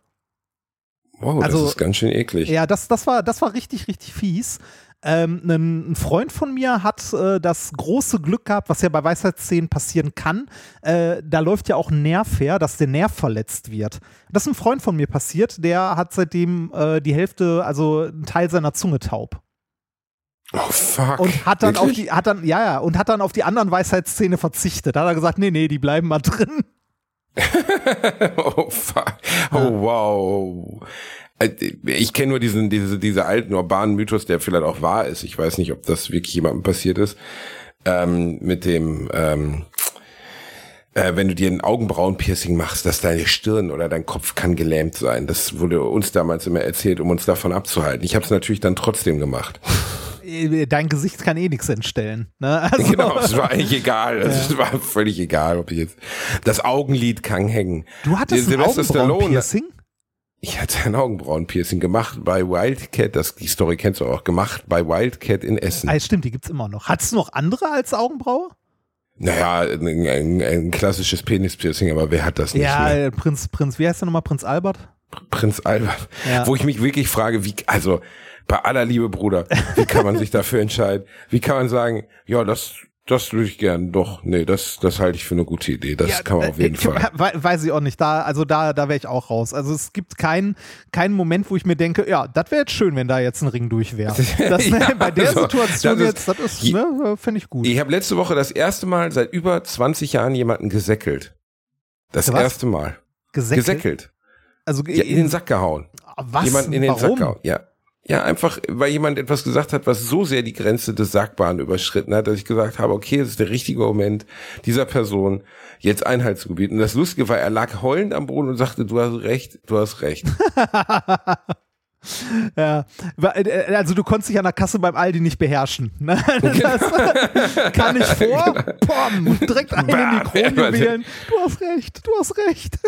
Wow, also- das ist ganz schön eklig. Ja, das, das, war, das war richtig, richtig fies. Ähm, ein, Freund von mir hat äh, das große Glück gehabt, was ja bei Weisheitszähnen passieren kann. Äh, da läuft ja auch ein Nerv her, dass der Nerv verletzt wird. Das ist ein Freund von mir passiert, der hat seitdem äh, die Hälfte, also einen Teil seiner Zunge taub. Oh fuck. Und hat dann auf Wirklich? die, hat dann, ja, ja, und hat dann auf die anderen Weisheitszähne verzichtet. Da hat er gesagt, nee, nee, die bleiben mal drin. oh, fuck. oh wow. Äh, ich kenne nur diesen, diese, diese alten urbanen Mythos, der vielleicht auch wahr ist. Ich weiß nicht, ob das wirklich jemandem passiert ist. Ähm, mit dem, ähm, äh, wenn du dir ein Augenbrauenpiercing machst, dass deine Stirn oder dein Kopf kann gelähmt sein. Das wurde uns damals immer erzählt, um uns davon abzuhalten. Ich habe es natürlich dann trotzdem gemacht. Äh, dein Gesicht kann eh nichts entstellen. Ne? Also, genau, es war eigentlich egal. Es war völlig egal, ob ich jetzt das Augenlid kann hängen. Du hattest ein Augenbrauenpiercing? Ich hatte ein Augenbrauenpiercing gemacht bei Wildcat, das, die Story kennst du auch, gemacht bei Wildcat in Essen. Ah, stimmt, die gibt's immer noch. Hattest du noch andere als Augenbraue? Naja, ein, ein, ein klassisches Penispiercing, aber wer hat das nicht Ja, mehr? äh, Prinz, Prinz, wie heißt der nochmal? Prinz Albert? Prinz Albert. Ja. Wo ich mich wirklich frage, wie, also bei aller Liebe, Bruder, wie kann man sich dafür entscheiden? Wie kann man sagen, ja, das, das würde ich gern, doch, nee, das, das halte ich für eine gute Idee. Das Ja, kann man auf jeden äh, Fall. we- Weiß ich auch nicht. Da, also da, da wäre ich auch raus. Also es gibt keinen keinen Moment, wo ich mir denke, ja, das wäre jetzt schön, wenn da jetzt ein Ring durch wäre. Das, Ja, bei der also, Situation das ist- jetzt, das ist, ne, finde ich gut. Ich habe letzte Woche das erste Mal seit über 20 Jahren jemanden gesäckelt. Das Was? erste Mal. Gesäckelt. Gesäckelt. Also Ja, in den Sack gehauen. was? Jemanden in den Warum? Sack gehauen. Ja. Ja, einfach, weil jemand etwas gesagt hat, was so sehr die Grenze des Sagbaren überschritten hat, dass ich gesagt habe, okay, es ist der richtige Moment, dieser Person jetzt Einhalt zu gebieten. Und das Lustige war, er lag heulend am Boden und sagte, du hast recht, du hast recht. Ja, Wa- äh, also du konntest dich an der Kasse beim Aldi nicht beherrschen. Ne? Das kann ich vor, pom, direkt einen in die Bam. Kronjuwelen. Du hast recht, du hast recht.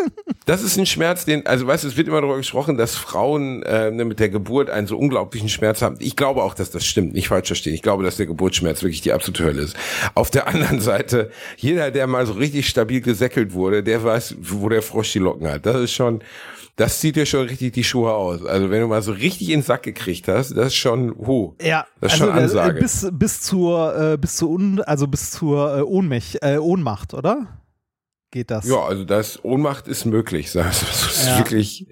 Das ist ein Schmerz, den, also weißt du, es wird immer darüber gesprochen, dass Frauen äh, ne, mit der Geburt einen so unglaublichen Schmerz haben. Ich glaube auch, dass das stimmt, nicht falsch verstehen. Ich glaube, dass der Geburtsschmerz wirklich die absolute Hölle ist. Auf der anderen Seite, jeder, der mal so richtig stabil gesäckelt wurde, der weiß, wo der Frosch die Locken hat. Das ist schon, das zieht dir schon richtig die Schuhe aus. Also wenn du mal so richtig in den Sack gekriegt hast, das ist schon, hu, Ja, das ist also schon äh, Ansage. bis bis zur äh, bis zur Un also bis zur äh, Ohnmech, äh, Ohnmacht, oder? Geht das? ja, also das Ohnmacht ist möglich. Das ist Ja. wirklich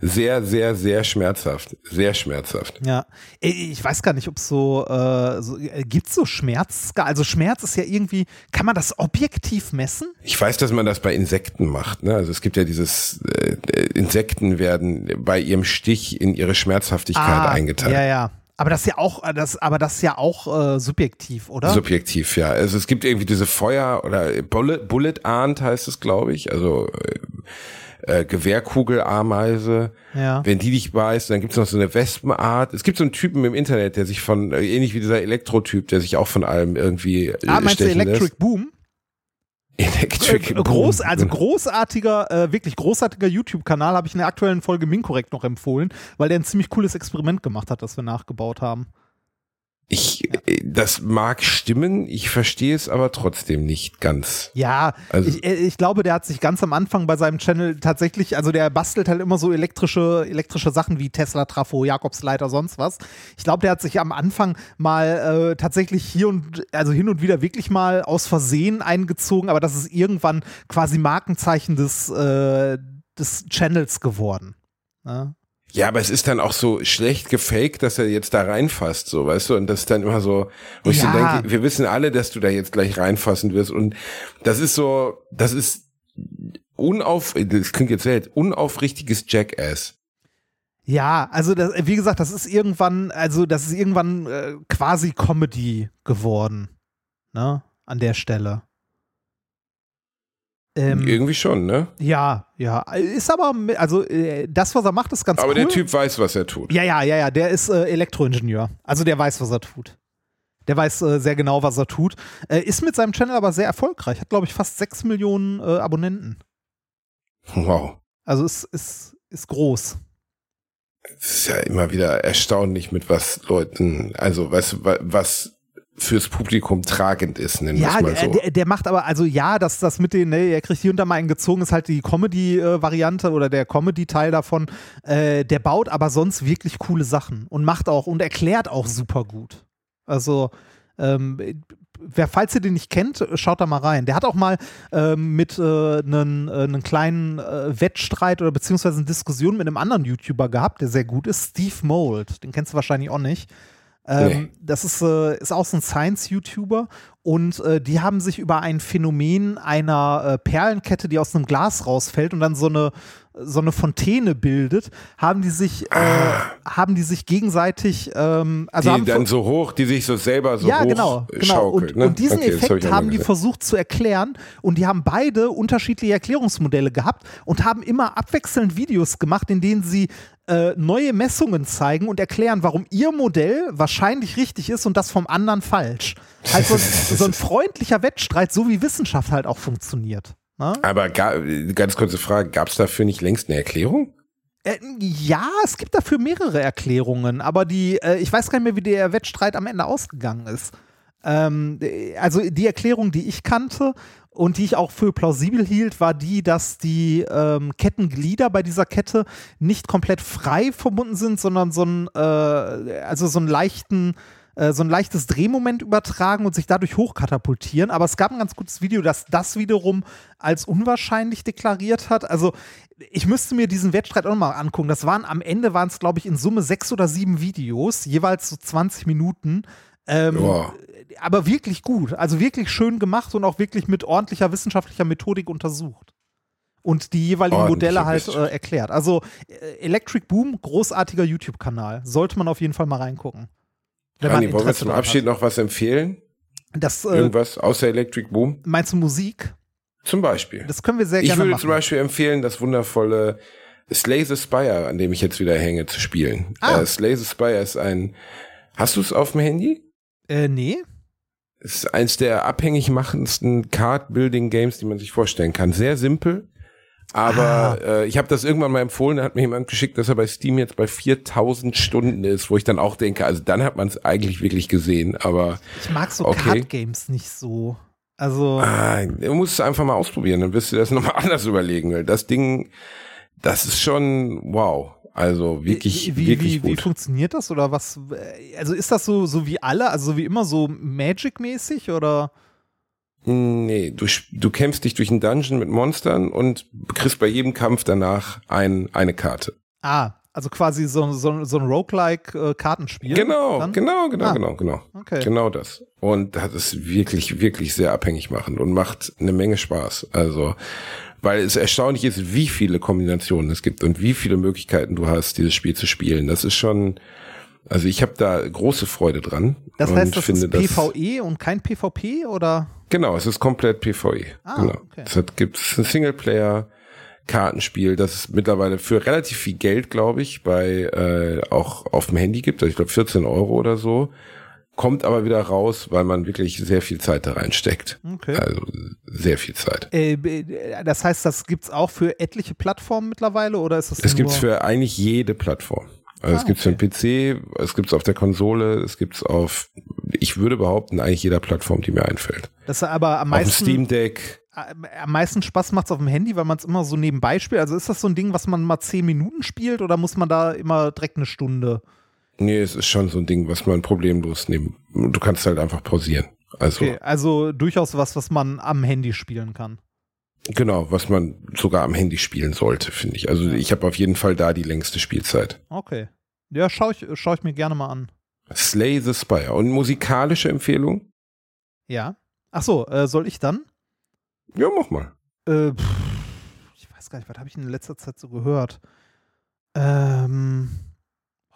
sehr, sehr, sehr schmerzhaft. Sehr schmerzhaft. Ja, ich weiß gar nicht, ob es so, äh, so äh, gibt's so Schmerz? Also Schmerz ist ja irgendwie, kann man das objektiv messen? Ich weiß, dass man das bei Insekten macht. Ne? Also es gibt ja dieses, äh, Insekten werden bei ihrem Stich in ihre Schmerzhaftigkeit eingeteilt. Ah, Ja, ja. Aber das ist ja auch, äh, das, aber das ist ja auch äh, subjektiv, oder? Subjektiv, ja. Also es gibt irgendwie diese Feuer- oder Bullet, Bullet Ant heißt es, glaube ich. Also äh, äh, Gewehrkugelameise. ja. Wenn die dich beißt, dann gibt's noch so eine Wespenart. Es gibt so einen Typen im Internet, der sich von, äh, ähnlich wie dieser Elektrotyp, der sich auch von allem irgendwie Ah, meinst du Electric lässt. Boom? Electric Äh, groß, also großartiger, äh, wirklich großartiger YouTube-Kanal, habe ich in der aktuellen Folge Minkorrekt noch empfohlen, weil der ein ziemlich cooles Experiment gemacht hat, das wir nachgebaut haben. Ich, äh, das mag stimmen, ich verstehe es aber trotzdem nicht ganz. Ja, Also- ich, äh, ich glaube, der hat sich ganz am Anfang bei seinem Channel tatsächlich, also der bastelt halt immer so elektrische, elektrische Sachen wie Tesla, Trafo, Jakobsleiter, sonst was. Ich glaube, der hat sich am Anfang mal äh, tatsächlich hier und, also hin und wieder wirklich mal aus Versehen eingezogen, aber das ist irgendwann quasi Markenzeichen des, äh, des Channels geworden. Ne? Ja, aber es ist dann auch so schlecht gefaked, dass er jetzt da reinfasst, so, weißt du, und das ist dann immer so, wo ich so Ja. denke, wir wissen alle, dass du da jetzt gleich reinfassen wirst und das ist so, das ist unauf, das klingt jetzt wild, unaufrichtiges Jackass. Ja, also das, wie gesagt, das ist irgendwann, also das ist irgendwann äh, quasi Comedy geworden, ne? An der Stelle. Ähm, Irgendwie schon, ne? ja, ja, ist aber, also äh, das, was er macht, ist ganz Aber cool. der Typ weiß, was er tut. Ja, ja, ja, ja, der ist äh, Elektroingenieur. Also der weiß, was er tut. Der weiß äh, sehr genau, was er tut. Äh, ist mit seinem Channel aber sehr erfolgreich. Hat, glaube ich, fast 6 Millionen äh, Abonnenten. Wow. Also ist, ist, ist groß. Es ist ja immer wieder erstaunlich, mit was Leuten, also was, was fürs Publikum tragend ist, nennen wir Ja, es mal der, so. der, der macht aber, also ja, dass das mit den, ne, er kriegt hier und da mal einen gezogen, ist halt die Comedy-Variante oder der Comedy-Teil davon. Äh, der baut aber sonst wirklich coole Sachen und macht auch und erklärt auch super gut. Also, ähm, wer, falls ihr den nicht kennt, schaut da mal rein. Der hat auch mal ähm, mit einem äh, einen kleinen äh, Wettstreit oder beziehungsweise eine Diskussion mit einem anderen YouTuber gehabt, der sehr gut ist, Steve Mold. Den kennst du wahrscheinlich auch nicht. Ähm, Nee. Das ist, äh, ist auch so ein Science-YouTuber und äh, die haben sich über ein Phänomen einer äh, Perlenkette, die aus einem Glas rausfällt und dann so eine, so eine Fontäne bildet, haben die sich, äh, haben die sich gegenseitig, ähm, also Ah. die haben dann so hoch, die sich so selber so ja, hoch genau, genau. schaukelt. Und, ne? und diesen Okay, Effekt haben die versucht zu erklären und die haben beide unterschiedliche Erklärungsmodelle gehabt und haben immer abwechselnd Videos gemacht, in denen sie äh, neue Messungen zeigen und erklären, warum ihr Modell wahrscheinlich richtig ist und das vom anderen falsch. Also so ein freundlicher Wettstreit, so wie Wissenschaft halt auch funktioniert. Ne? Aber ga, ganz kurze Frage, gab es dafür nicht längst eine Erklärung? Äh, ja, es gibt dafür mehrere Erklärungen, aber die, äh, ich weiß gar nicht mehr, wie der Wettstreit am Ende ausgegangen ist. Ähm, äh, also die Erklärung, die ich kannte und die ich auch für plausibel hielt, war die, dass die ähm, Kettenglieder bei dieser Kette nicht komplett frei verbunden sind, sondern so ein, äh, also so einen leichten äh, so ein leichtes Drehmoment übertragen und sich dadurch hochkatapultieren. Aber es gab ein ganz gutes Video, das das wiederum als unwahrscheinlich deklariert hat. Also ich müsste mir diesen Wettstreit auch nochmal angucken. Das waren am Ende waren es, glaube ich, in Summe sechs oder sieben Videos, jeweils so 20 Minuten. Ähm. Aber wirklich gut. Also wirklich schön gemacht und auch wirklich mit ordentlicher wissenschaftlicher Methodik untersucht. Und die jeweiligen Modelle halt äh, erklärt. Also äh, Electric Boom, großartiger YouTube-Kanal. Sollte man auf jeden Fall mal reingucken. Wenn Rani, wollen wir zum Abschied noch was empfehlen? hat. Das, äh, Irgendwas außer Electric Boom? meinst du Musik? Zum Beispiel. Das können wir sehr Ich gerne würde machen. zum Beispiel empfehlen, das wundervolle Slay the Spire, an dem ich jetzt wieder hänge, zu spielen. Ah. Äh, Slay the Spire ist ein. Hast du es auf dem Handy? äh, nee. Es ist eins der abhängig machendsten Card-Building-Games, die man sich vorstellen kann. Sehr simpel. Aber Ah. äh, ich habe das irgendwann mal empfohlen, da hat mir jemand geschickt, dass er bei Steam jetzt bei 4000 Stunden ist, wo ich dann auch denke, also dann hat man es eigentlich wirklich gesehen, aber Ich mag so Okay. Card-Games nicht so. Also, ah, du musst es einfach mal ausprobieren, dann wirst du das nochmal anders überlegen, weil das Ding, das ist schon wow. Also wirklich, wie, wie, wirklich wie, wie gut. funktioniert das oder was? äh, Also ist das so, so wie alle, also so wie immer so Magic-mäßig oder? Nee, du, du kämpfst dich durch einen Dungeon mit Monstern und kriegst bei jedem Kampf danach ein, eine Karte. Ah, also quasi so, so, so ein Roguelike-Kartenspiel. Genau, dann? genau, genau, Ah. genau, genau. Okay. Genau das. Und das ist wirklich, wirklich sehr abhängig machend und macht eine Menge Spaß. Also, weil es erstaunlich ist, wie viele Kombinationen es gibt und wie viele Möglichkeiten du hast, dieses Spiel zu spielen. Das ist schon, also ich habe da große Freude dran. Das heißt, das finde, ist PvE und kein PvP oder? Genau, es ist komplett PvE. Ah, genau. okay. Es hat, gibt ein Singleplayer. Kartenspiel, das es mittlerweile für relativ viel Geld, glaube ich, bei äh, auch auf dem Handy gibt. Also ich glaube 14 Euro oder so. Kommt aber wieder raus, weil man wirklich sehr viel Zeit da reinsteckt. Okay. Also sehr viel Zeit. Äh, äh, das heißt, das gibt's auch für etliche Plattformen mittlerweile oder ist das Es gibt's für eigentlich jede Plattform. Also Ah, es gibt's für den PC, es gibt's auf der Konsole, es gibt's auf, ich würde behaupten, eigentlich jeder Plattform, die mir einfällt. das ist aber am Auf dem meisten, Steam Deck. am meisten Spaß macht's auf dem Handy, weil man es immer so nebenbei spielt. Also ist das so ein Ding, was man mal zehn Minuten spielt oder muss man da immer direkt eine Stunde? Nee, es ist schon so ein Ding, was man problemlos nehmen. Du kannst halt einfach pausieren. Also Okay, also durchaus was, was man am Handy spielen kann. genau, was man sogar am Handy spielen sollte, finde ich. Also ich habe auf jeden Fall da die längste Spielzeit. Okay. Ja, schaue ich, schau ich mir gerne mal an. Slay the Spire. Und musikalische Empfehlung? Ja. Ach so, äh, soll ich dann? Ja, mach mal. Äh, pff, ich weiß gar nicht, was habe ich in letzter Zeit so gehört? Ähm,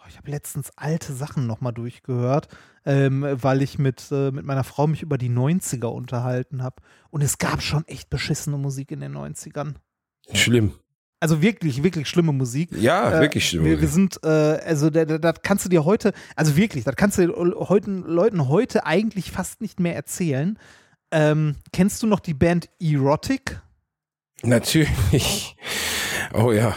ich habe letztens alte Sachen nochmal durchgehört, ähm, weil ich mit, äh, mit meiner Frau mich über die 90er unterhalten habe. Und es gab schon echt beschissene Musik in den 90ern. Schlimm. Also wirklich, wirklich schlimme Musik. Ja, Äh, wirklich schlimm. Wir, wir sind, äh, also da- da- das kannst du dir heute, also wirklich, das kannst du heute, Leuten heute eigentlich fast nicht mehr erzählen. Ähm, kennst du noch die Band Erotic? Natürlich. Oh ja.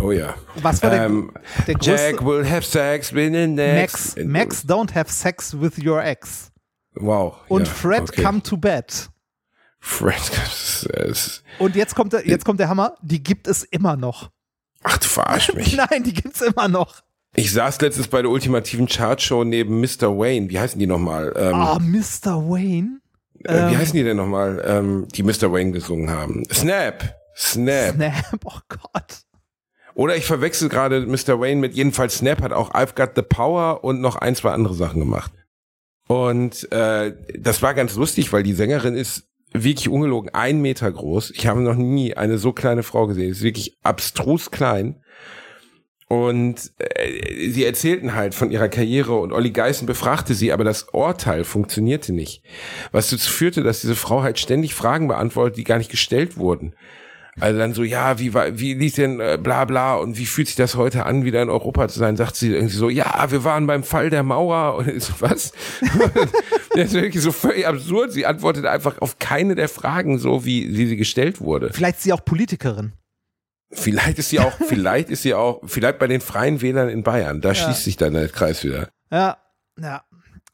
Oh ja. Was war der, Ähm, der größte? Jack will have sex with the Max, next. Max don't have sex with your ex. Wow. Und ja, Fred okay. come to bed. Fred. ist- Und jetzt kommt, der, jetzt kommt der Hammer, die gibt es immer noch. Ach, du verarsch mich. Nein, die gibt es immer noch. Ich saß letztens bei der ultimativen Chartshow neben Mr. Wayne. Wie heißen die nochmal? Ähm, Ah, Mr. Wayne. äh, wie ähm, heißen die denn nochmal, ähm, die Mr. Wayne gesungen haben? Snap. Snap. Snap, oh Gott. Oder ich verwechsel gerade Mr. Wayne mit jedenfalls Snap hat auch I've Got the Power und noch ein, zwei andere Sachen gemacht. Und äh, das war ganz lustig, weil die Sängerin ist wirklich ungelogen ein Meter groß. Ich habe noch nie eine so kleine Frau gesehen. ist wirklich abstrus klein. Und äh, sie erzählten halt von ihrer Karriere und Olli Geißen befragte sie, aber das Urteil funktionierte nicht. Was dazu führte, dass diese Frau halt ständig Fragen beantwortet, die gar nicht gestellt wurden. Also dann so, ja, wie war, wie lief denn äh, bla bla und wie fühlt sich das heute an, wieder in Europa zu sein? Sagt sie irgendwie so, ja, wir waren beim Fall der Mauer und ich so, was? das ist wirklich so völlig absurd. Sie antwortet einfach auf keine der Fragen so, wie, wie sie gestellt wurde. Vielleicht ist sie auch Politikerin. Vielleicht ist sie auch, vielleicht ist sie auch, vielleicht bei den Freien Wählern in Bayern. Da ja. schließt sich dann der Kreis wieder. Ja, ja.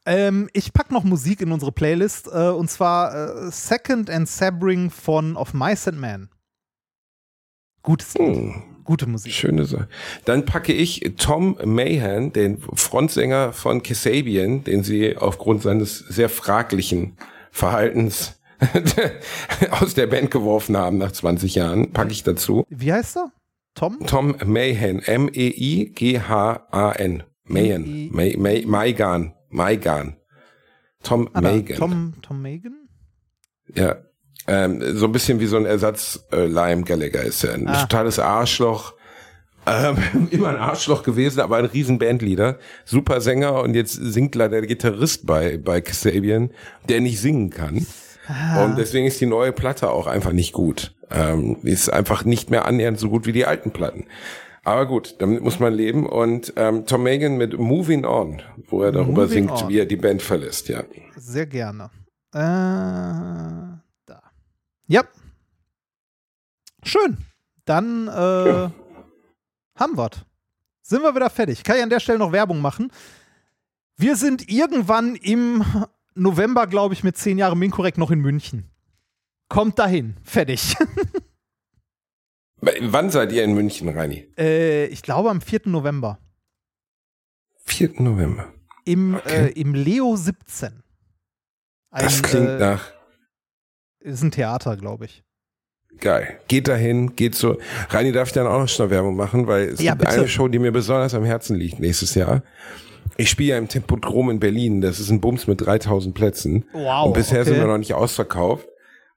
Ähm, ich pack noch Musik in unsere Playlist äh, und zwar äh, Second and Sabring von Of Mice and Men. Gutes. Hm. Gute Musik. Schöne Sache. Dann packe ich Tom Mahan, den Frontsänger von Kasabian, den sie aufgrund seines sehr fraglichen Verhaltens aus der Band geworfen haben nach 20 Jahren, packe ich dazu. Wie heißt er? Tom? Tom Mahan. M-E-I-G-H-A-N. Mahan. Maigan. Maigan. Tom Magan. Tom, Tom Magan? Ja. Ähm, so ein bisschen wie so ein Ersatz äh, Lime Gallagher ist er. Ein ah. totales Arschloch. Ähm, immer ein Arschloch gewesen, aber ein riesen Bandleader. Super Sänger und jetzt singt leider der Gitarrist bei, bei Kasabian, der nicht singen kann. Ah. Und deswegen ist die neue Platte auch einfach nicht gut. Ähm, ist einfach nicht mehr annähernd so gut wie die alten Platten. Aber gut, damit muss man leben. Und ähm, Tom Megan mit Moving On, wo er darüber Moving singt, on. wie er die Band verlässt, ja. Sehr gerne. Äh. Ja. Schön. Dann äh, ja. haben wir's. Sind wir wieder fertig. Kann ich an der Stelle noch Werbung machen? Wir sind irgendwann im November, glaube ich, mit zehn Jahren Minkorrekt noch in München. Kommt dahin. Fertig. Wann seid ihr in München, Reini? Äh, ich glaube am 4. November. 4. November. Im, okay. äh, im Leo 17. Ein, das klingt äh, nach. Ist ein Theater, glaube ich. Geil. Geht dahin, geht so. Reini darf ich dann auch noch schnell Werbung machen, weil es ja, gibt bitte. eine Show, die mir besonders am Herzen liegt nächstes Jahr. Ich spiele ja im Tempodrom in Berlin. Das ist ein Bums mit 3000 Plätzen. Wow. Und bisher okay. sind wir noch nicht ausverkauft.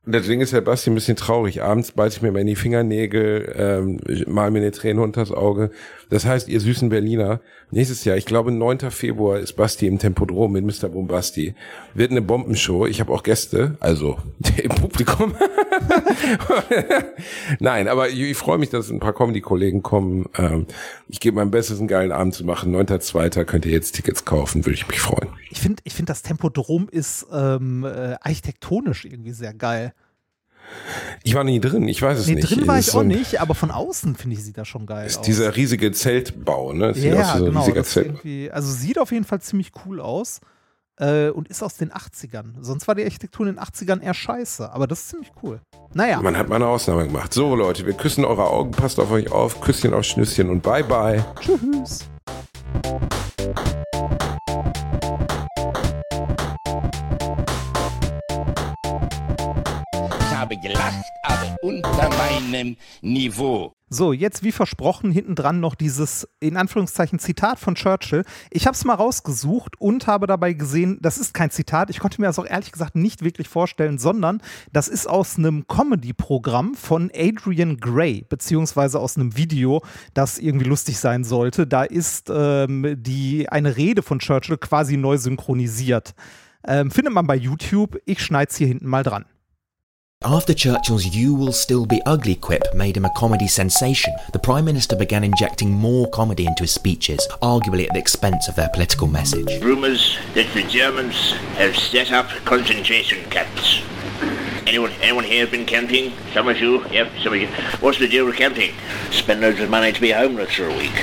Und deswegen ist der Basti ein bisschen traurig. Abends beiß ich mir mal in die Fingernägel, ähm, mal mir eine Träne unters Auge. Das heißt, ihr süßen Berliner, nächstes Jahr, ich glaube 9. Februar ist Basti im Tempodrom mit Mr. Bombasti. Wird eine Bombenshow. Ich habe auch Gäste, also im Publikum. Nein, aber ich, ich freue mich, dass ein paar Comedy-Kollegen kommen. Ähm, ich gebe mein Bestes, einen geilen Abend zu machen. 9.2. könnt ihr jetzt Tickets kaufen, würde ich mich freuen. Ich finde, ich finde, das Tempodrom ist ähm, äh, architektonisch irgendwie sehr geil. Ich war nie drin, ich weiß es nee, nicht. Drin war ich auch nicht, aber von außen finde ich, sieht das schon geil ist aus. Dieser riesige Zeltbau, ne? Sieht ja, so genau. also sieht auf jeden Fall ziemlich cool aus äh, und ist aus den 80ern. Sonst war die Architektur in den 80ern eher scheiße, aber das ist ziemlich cool. Naja. Man hat mal eine Ausnahme gemacht. So, Leute, wir küssen eure Augen, passt auf euch auf, Küsschen auf Schnüsschen und bye bye. Tschüss. habe gelacht, aber unter meinem Niveau. So, jetzt wie versprochen hinten dran noch dieses in Anführungszeichen Zitat von Churchill. Ich habe es mal rausgesucht und habe dabei gesehen, das ist kein Zitat. Ich konnte mir das auch ehrlich gesagt nicht wirklich vorstellen, sondern das ist aus einem Comedy-Programm von Adrian Gray, beziehungsweise aus einem Video, das irgendwie lustig sein sollte. Da ist ähm, die, eine Rede von Churchill quasi neu synchronisiert. Ähm, findet man bei YouTube. Ich schneide es hier hinten mal dran. After Churchill's You Will Still Be Ugly quip made him a comedy sensation, the Prime Minister began injecting more comedy into his speeches, arguably at the expense of their political message. Rumours that the Germans have set up concentration camps. Anyone, anyone here been camping? Some of you? Yep, some of you. What's the deal with camping? Spend loads of money to be homeless for a week.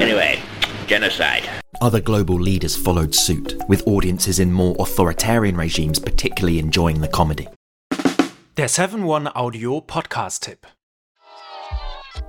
Anyway, genocide. Other global leaders followed suit, with audiences in more authoritarian regimes particularly enjoying the comedy. Der 7-One Audio Podcast-Tipp.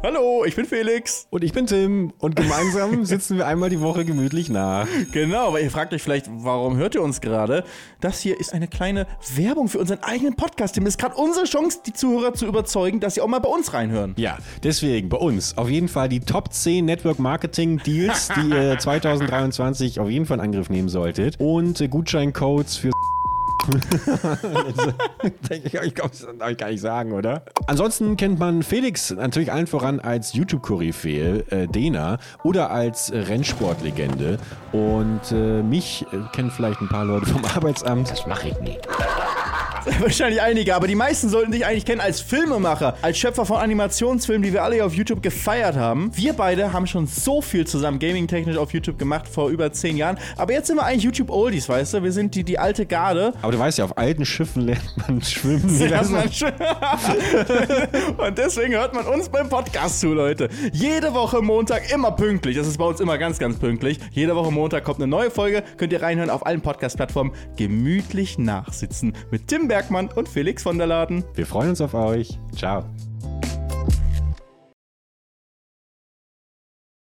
Hallo, ich bin Felix. Und ich bin Tim und gemeinsam sitzen wir einmal die Woche gemütlich nach. Genau, aber ihr fragt euch vielleicht, warum hört ihr uns gerade? Das hier ist eine kleine Werbung für unseren eigenen Podcast. Tim, ist gerade unsere Chance, die Zuhörer zu überzeugen, dass sie auch mal bei uns reinhören. Ja, deswegen bei uns auf jeden Fall die Top 10 Network Marketing Deals, die ihr 2023 auf jeden Fall in Angriff nehmen solltet. Und äh, Gutscheincodes für ich glaube, das darf ich gar nicht sagen, oder? Ansonsten kennt man Felix natürlich allen voran als YouTube-Koryphäe, äh, Dena, oder als Rennsportlegende. Und äh, mich äh, kennen vielleicht ein paar Leute vom Arbeitsamt. Das mache ich nicht. Wahrscheinlich einige, aber die meisten sollten dich eigentlich kennen als Filmemacher, als Schöpfer von Animationsfilmen, die wir alle hier auf YouTube gefeiert haben. Wir beide haben schon so viel zusammen gaming-technisch auf YouTube gemacht vor über zehn Jahren. Aber jetzt sind wir eigentlich YouTube-Oldies, weißt du? Wir sind die, die alte Garde. Aber du weißt ja, auf alten Schiffen lernt man schwimmen. Lernt man schon. Und deswegen hört man uns beim Podcast zu, Leute. Jede Woche Montag immer pünktlich. Das ist bei uns immer ganz, ganz pünktlich. Jede Woche Montag kommt eine neue Folge. Könnt ihr reinhören auf allen Podcast-Plattformen. Gemütlich nachsitzen mit Tim Bergmann und Felix von der Laden. Wir freuen uns auf euch. Ciao.